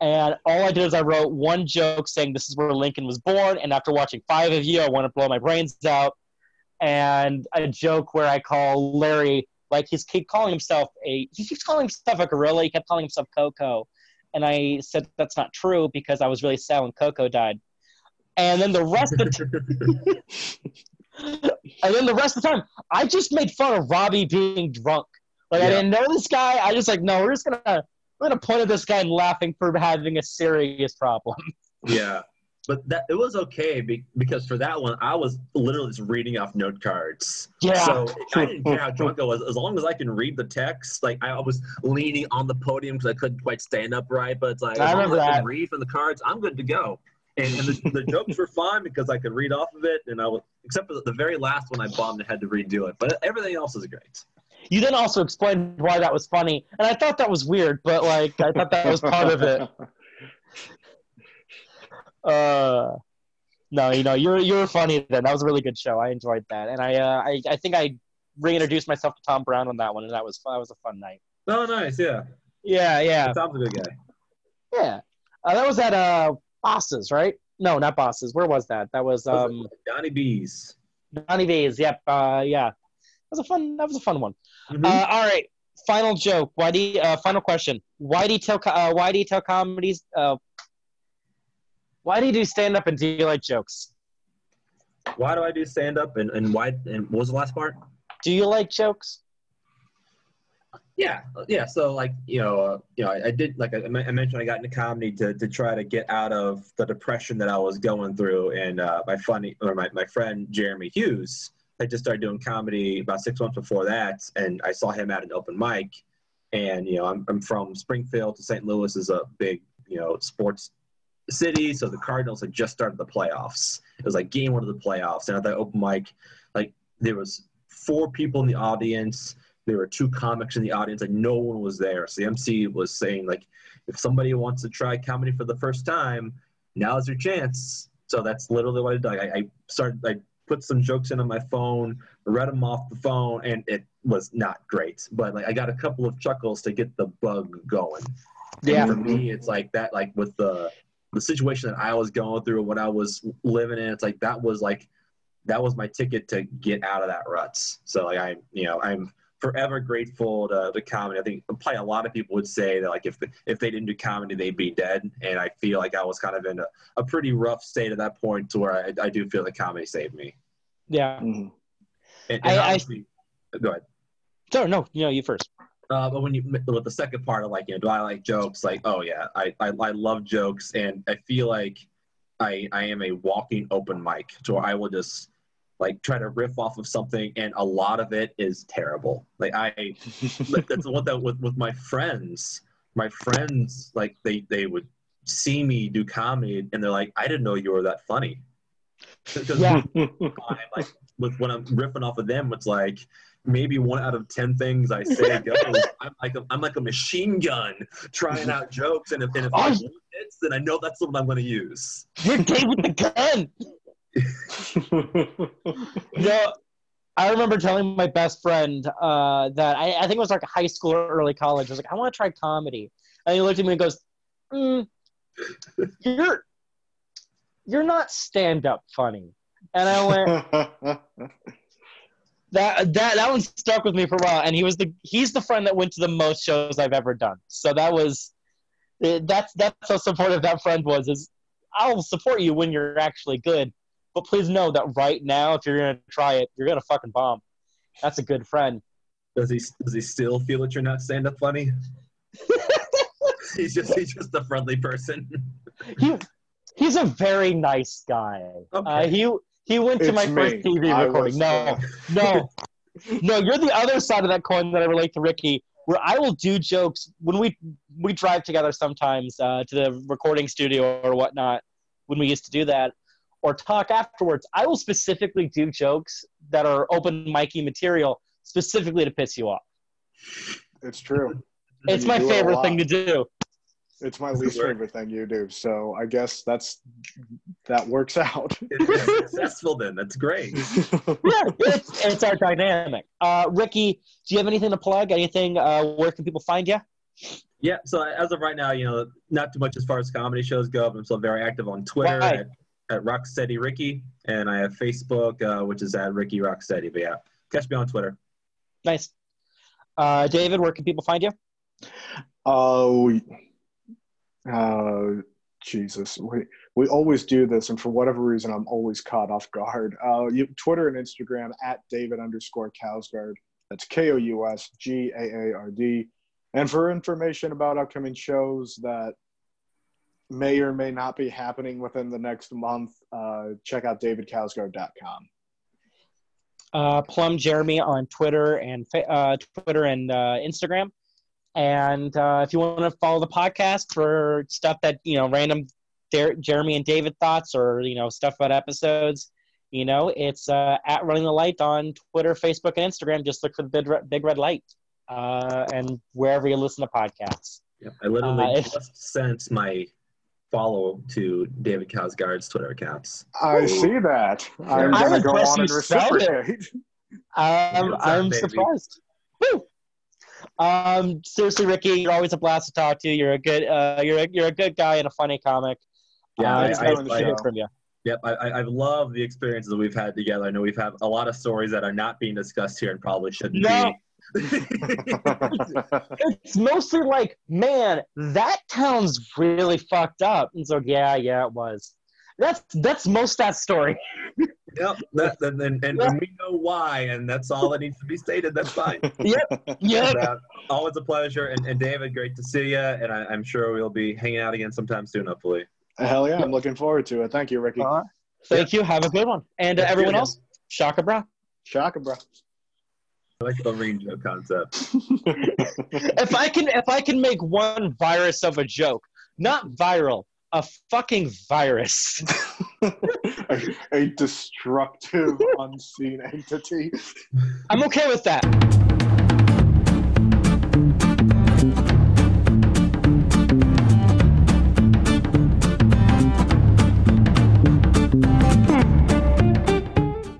And all I did is I wrote one joke saying this is where Lincoln was born. And after watching five of you, I want to blow my brains out. And a joke where I call Larry like he's keep calling himself a he keeps calling himself a gorilla. He kept calling himself Koko. And I said that's not true because I was really sad when Koko died. And then the rest of the and then the rest of the time, I just made fun of Robbie being drunk. Like I didn't know this guy. I just like no, we're just gonna we're gonna point at this guy and laughing for having a serious problem. Yeah, but that it was okay be, because for that one, I was literally just reading off note cards. Yeah. So I didn't care how drunk I was, as long as I can read the text. Like I was leaning on the podium because I couldn't quite stand upright, but it's like I as long as I can read from the cards, I'm good to go. And, and the, the jokes were fine because I could read off of it, and I was except for the, the very last one I bombed and had to redo it. But everything else is great. You then also explained why that was funny, and I thought that was weird, but like I thought that was part of it. Uh, no, you know you're you're funny. Then that was a really good show. I enjoyed that, and I uh, I I think I reintroduced myself to Tom Brown on that one, and that was fun. That was a fun night. Oh, nice, yeah. Yeah, yeah, Tom's a good guy. yeah. Uh, that was at uh Bosses, right? No, not Bosses. Where was that? That was um Donnie B's. Donnie V's. Yep. Uh, yeah. That was a fun. That was a fun one. Mhm. Uh, all right. Final joke. Why do you, uh, final question? Why do you tell uh, why do you tell comedies? Uh, why do you do stand up and do you like jokes? why do I do stand up and, and why and what was the last part? Do you like jokes? Yeah, yeah. So like you know, uh, you know, I, I did like I, I mentioned I got into comedy to, to try to get out of the depression that I was going through, and uh, my funny or my, my friend Jeremy Hughes I just started doing comedy about six months before that, and I saw him at an open mic, and you know I'm I'm from Springfield to St. Louis is a big you know sports city, so the Cardinals had just started the playoffs. It was like game one of the playoffs, and at that open mic, like there was four people in the audience. There were two comics in the audience and no one was there. So the mc was saying like if somebody wants to try comedy for the first time now's your chance. So that's literally what i did. I, I started i put some jokes in on my phone read them off the phone and it was not great. But like i got a couple of chuckles to get the bug going. Yeah. and for me it's like that like with the the situation that i was going through and what i was living in it's like that was like that was my ticket to get out of that ruts so like i you know i'm forever grateful to the comedy. I think probably a lot of people would say that like if if they didn't do comedy, they'd be dead. And I feel like I was kind of in a, a pretty rough state at that point to where I, I do feel that comedy saved me. Yeah. Mhm. And, and I- I- obviously- go ahead. No, no, you know, you first. Uh, but when you with the second part of like you know do I like jokes? Like oh yeah I, I I love jokes and I feel like I I am a walking open mic so I will just like try to riff off of something and a lot of it is terrible. Like I like, that's what that with with my friends my friends like they they would see me do comedy and they're like I didn't know you were that funny. 'Cause Yeah. time, like with when I'm riffing off of them, it's like maybe one out of ten things I say goes. I'm like a, I'm like a machine gun trying out jokes, and if, and if Oh. one hits, then I know that's what I'm going to use. You're gay with the gun. You know, I remember telling my best friend uh, that I, I think it was like high school or early college. I was like, I want to try comedy, and he looked at me and goes, mm, "You're you're not stand up funny." And I went, that that that one stuck with me for a while. And he was the he's the friend that went to the most shows I've ever done. So that was eh, that's that's how supportive that friend was. Is I'll support you when you're actually good, but please know that right now, if you're gonna try it, you're gonna fucking bomb. That's a good friend. Does he does he still feel that you're not stand up funny? he's just he's just a friendly person. He he's a very nice guy. Uh, Okay. he he went to It's my me. first TV I recording. No, no, no. You're the other side of that coin that I relate to Ricky, where I will do jokes when we we drive together sometimes uh, to the recording studio or whatnot when we used to do that, or talk afterwards. I will specifically do jokes that are open micy material specifically to piss you off. It's true. It's You my do it a favorite thing to do. It's my least favorite thing you do. So I guess that's that works out. It's successful then. That's great. yeah, it's, it's our dynamic. Uh, Ricky, do you have anything to plug? Anything? Uh, where can people find you? Yeah, so as of right now, you know, not too much as far as comedy shows go, but I'm still very active on Twitter Right. at, at Rocksteady Ricky, and I have Facebook, uh, which is at Ricky Rocksteady. But yeah, catch me on Twitter. Nice. Uh, David, where can people find you? Oh, uh, Jesus. We, we always do this, and for whatever reason, I'm always caught off guard. Uh, you, Twitter and Instagram at David underscore Kousgaard. That's K O U S G A A R D. And for information about upcoming shows that may or may not be happening within the next month, uh, check out davidkousgaard.com. uh, Plum Jeremy on Twitter and uh, Twitter and uh, Instagram. And uh, if you want to follow the podcast for stuff that you know, random Jer- Jeremy and David thoughts, or you know, stuff about episodes, you know, it's uh, at Running the Light on Twitter, Facebook, and Instagram. Just look for the big red, big red light, uh, and wherever you listen to podcasts. Yep. I literally Uh, just sent my follow to David Kousgaard's Twitter accounts. I see that. I'm I'm going to go impressed on and you it. reciprocate. Um, What's I'm baby? surprised. Woo! Um, seriously, Ricky, you're always a blast to talk to. You're a good, uh, you're a, you're a good guy and a funny comic. Yeah, uh, I- it's I- nice to I- hear from you. Yep, I, I, I've the experiences that we've had together. I know we've had a lot of stories that are not being discussed here and probably shouldn't No. be. It's mostly like, man, that town's really fucked up. And so, yeah, yeah, it was. That's that's most that story. Yep, that, and, and, and, and we know why, and that's all that needs to be stated. That's fine. Yep. And, uh, always a pleasure. And, and David, great to see you. And I, I'm sure we'll be hanging out again sometime soon, hopefully. Hell yeah, I'm looking forward to it. Thank you, Ricky. Uh, thank you. Have a good one. And uh, everyone else, Shaka bra. Shaka, bro. I like the ring joke concept. If I can, if I can make one virus of a joke, not viral, a fucking virus. a, a destructive, unseen entity. I'm okay with that.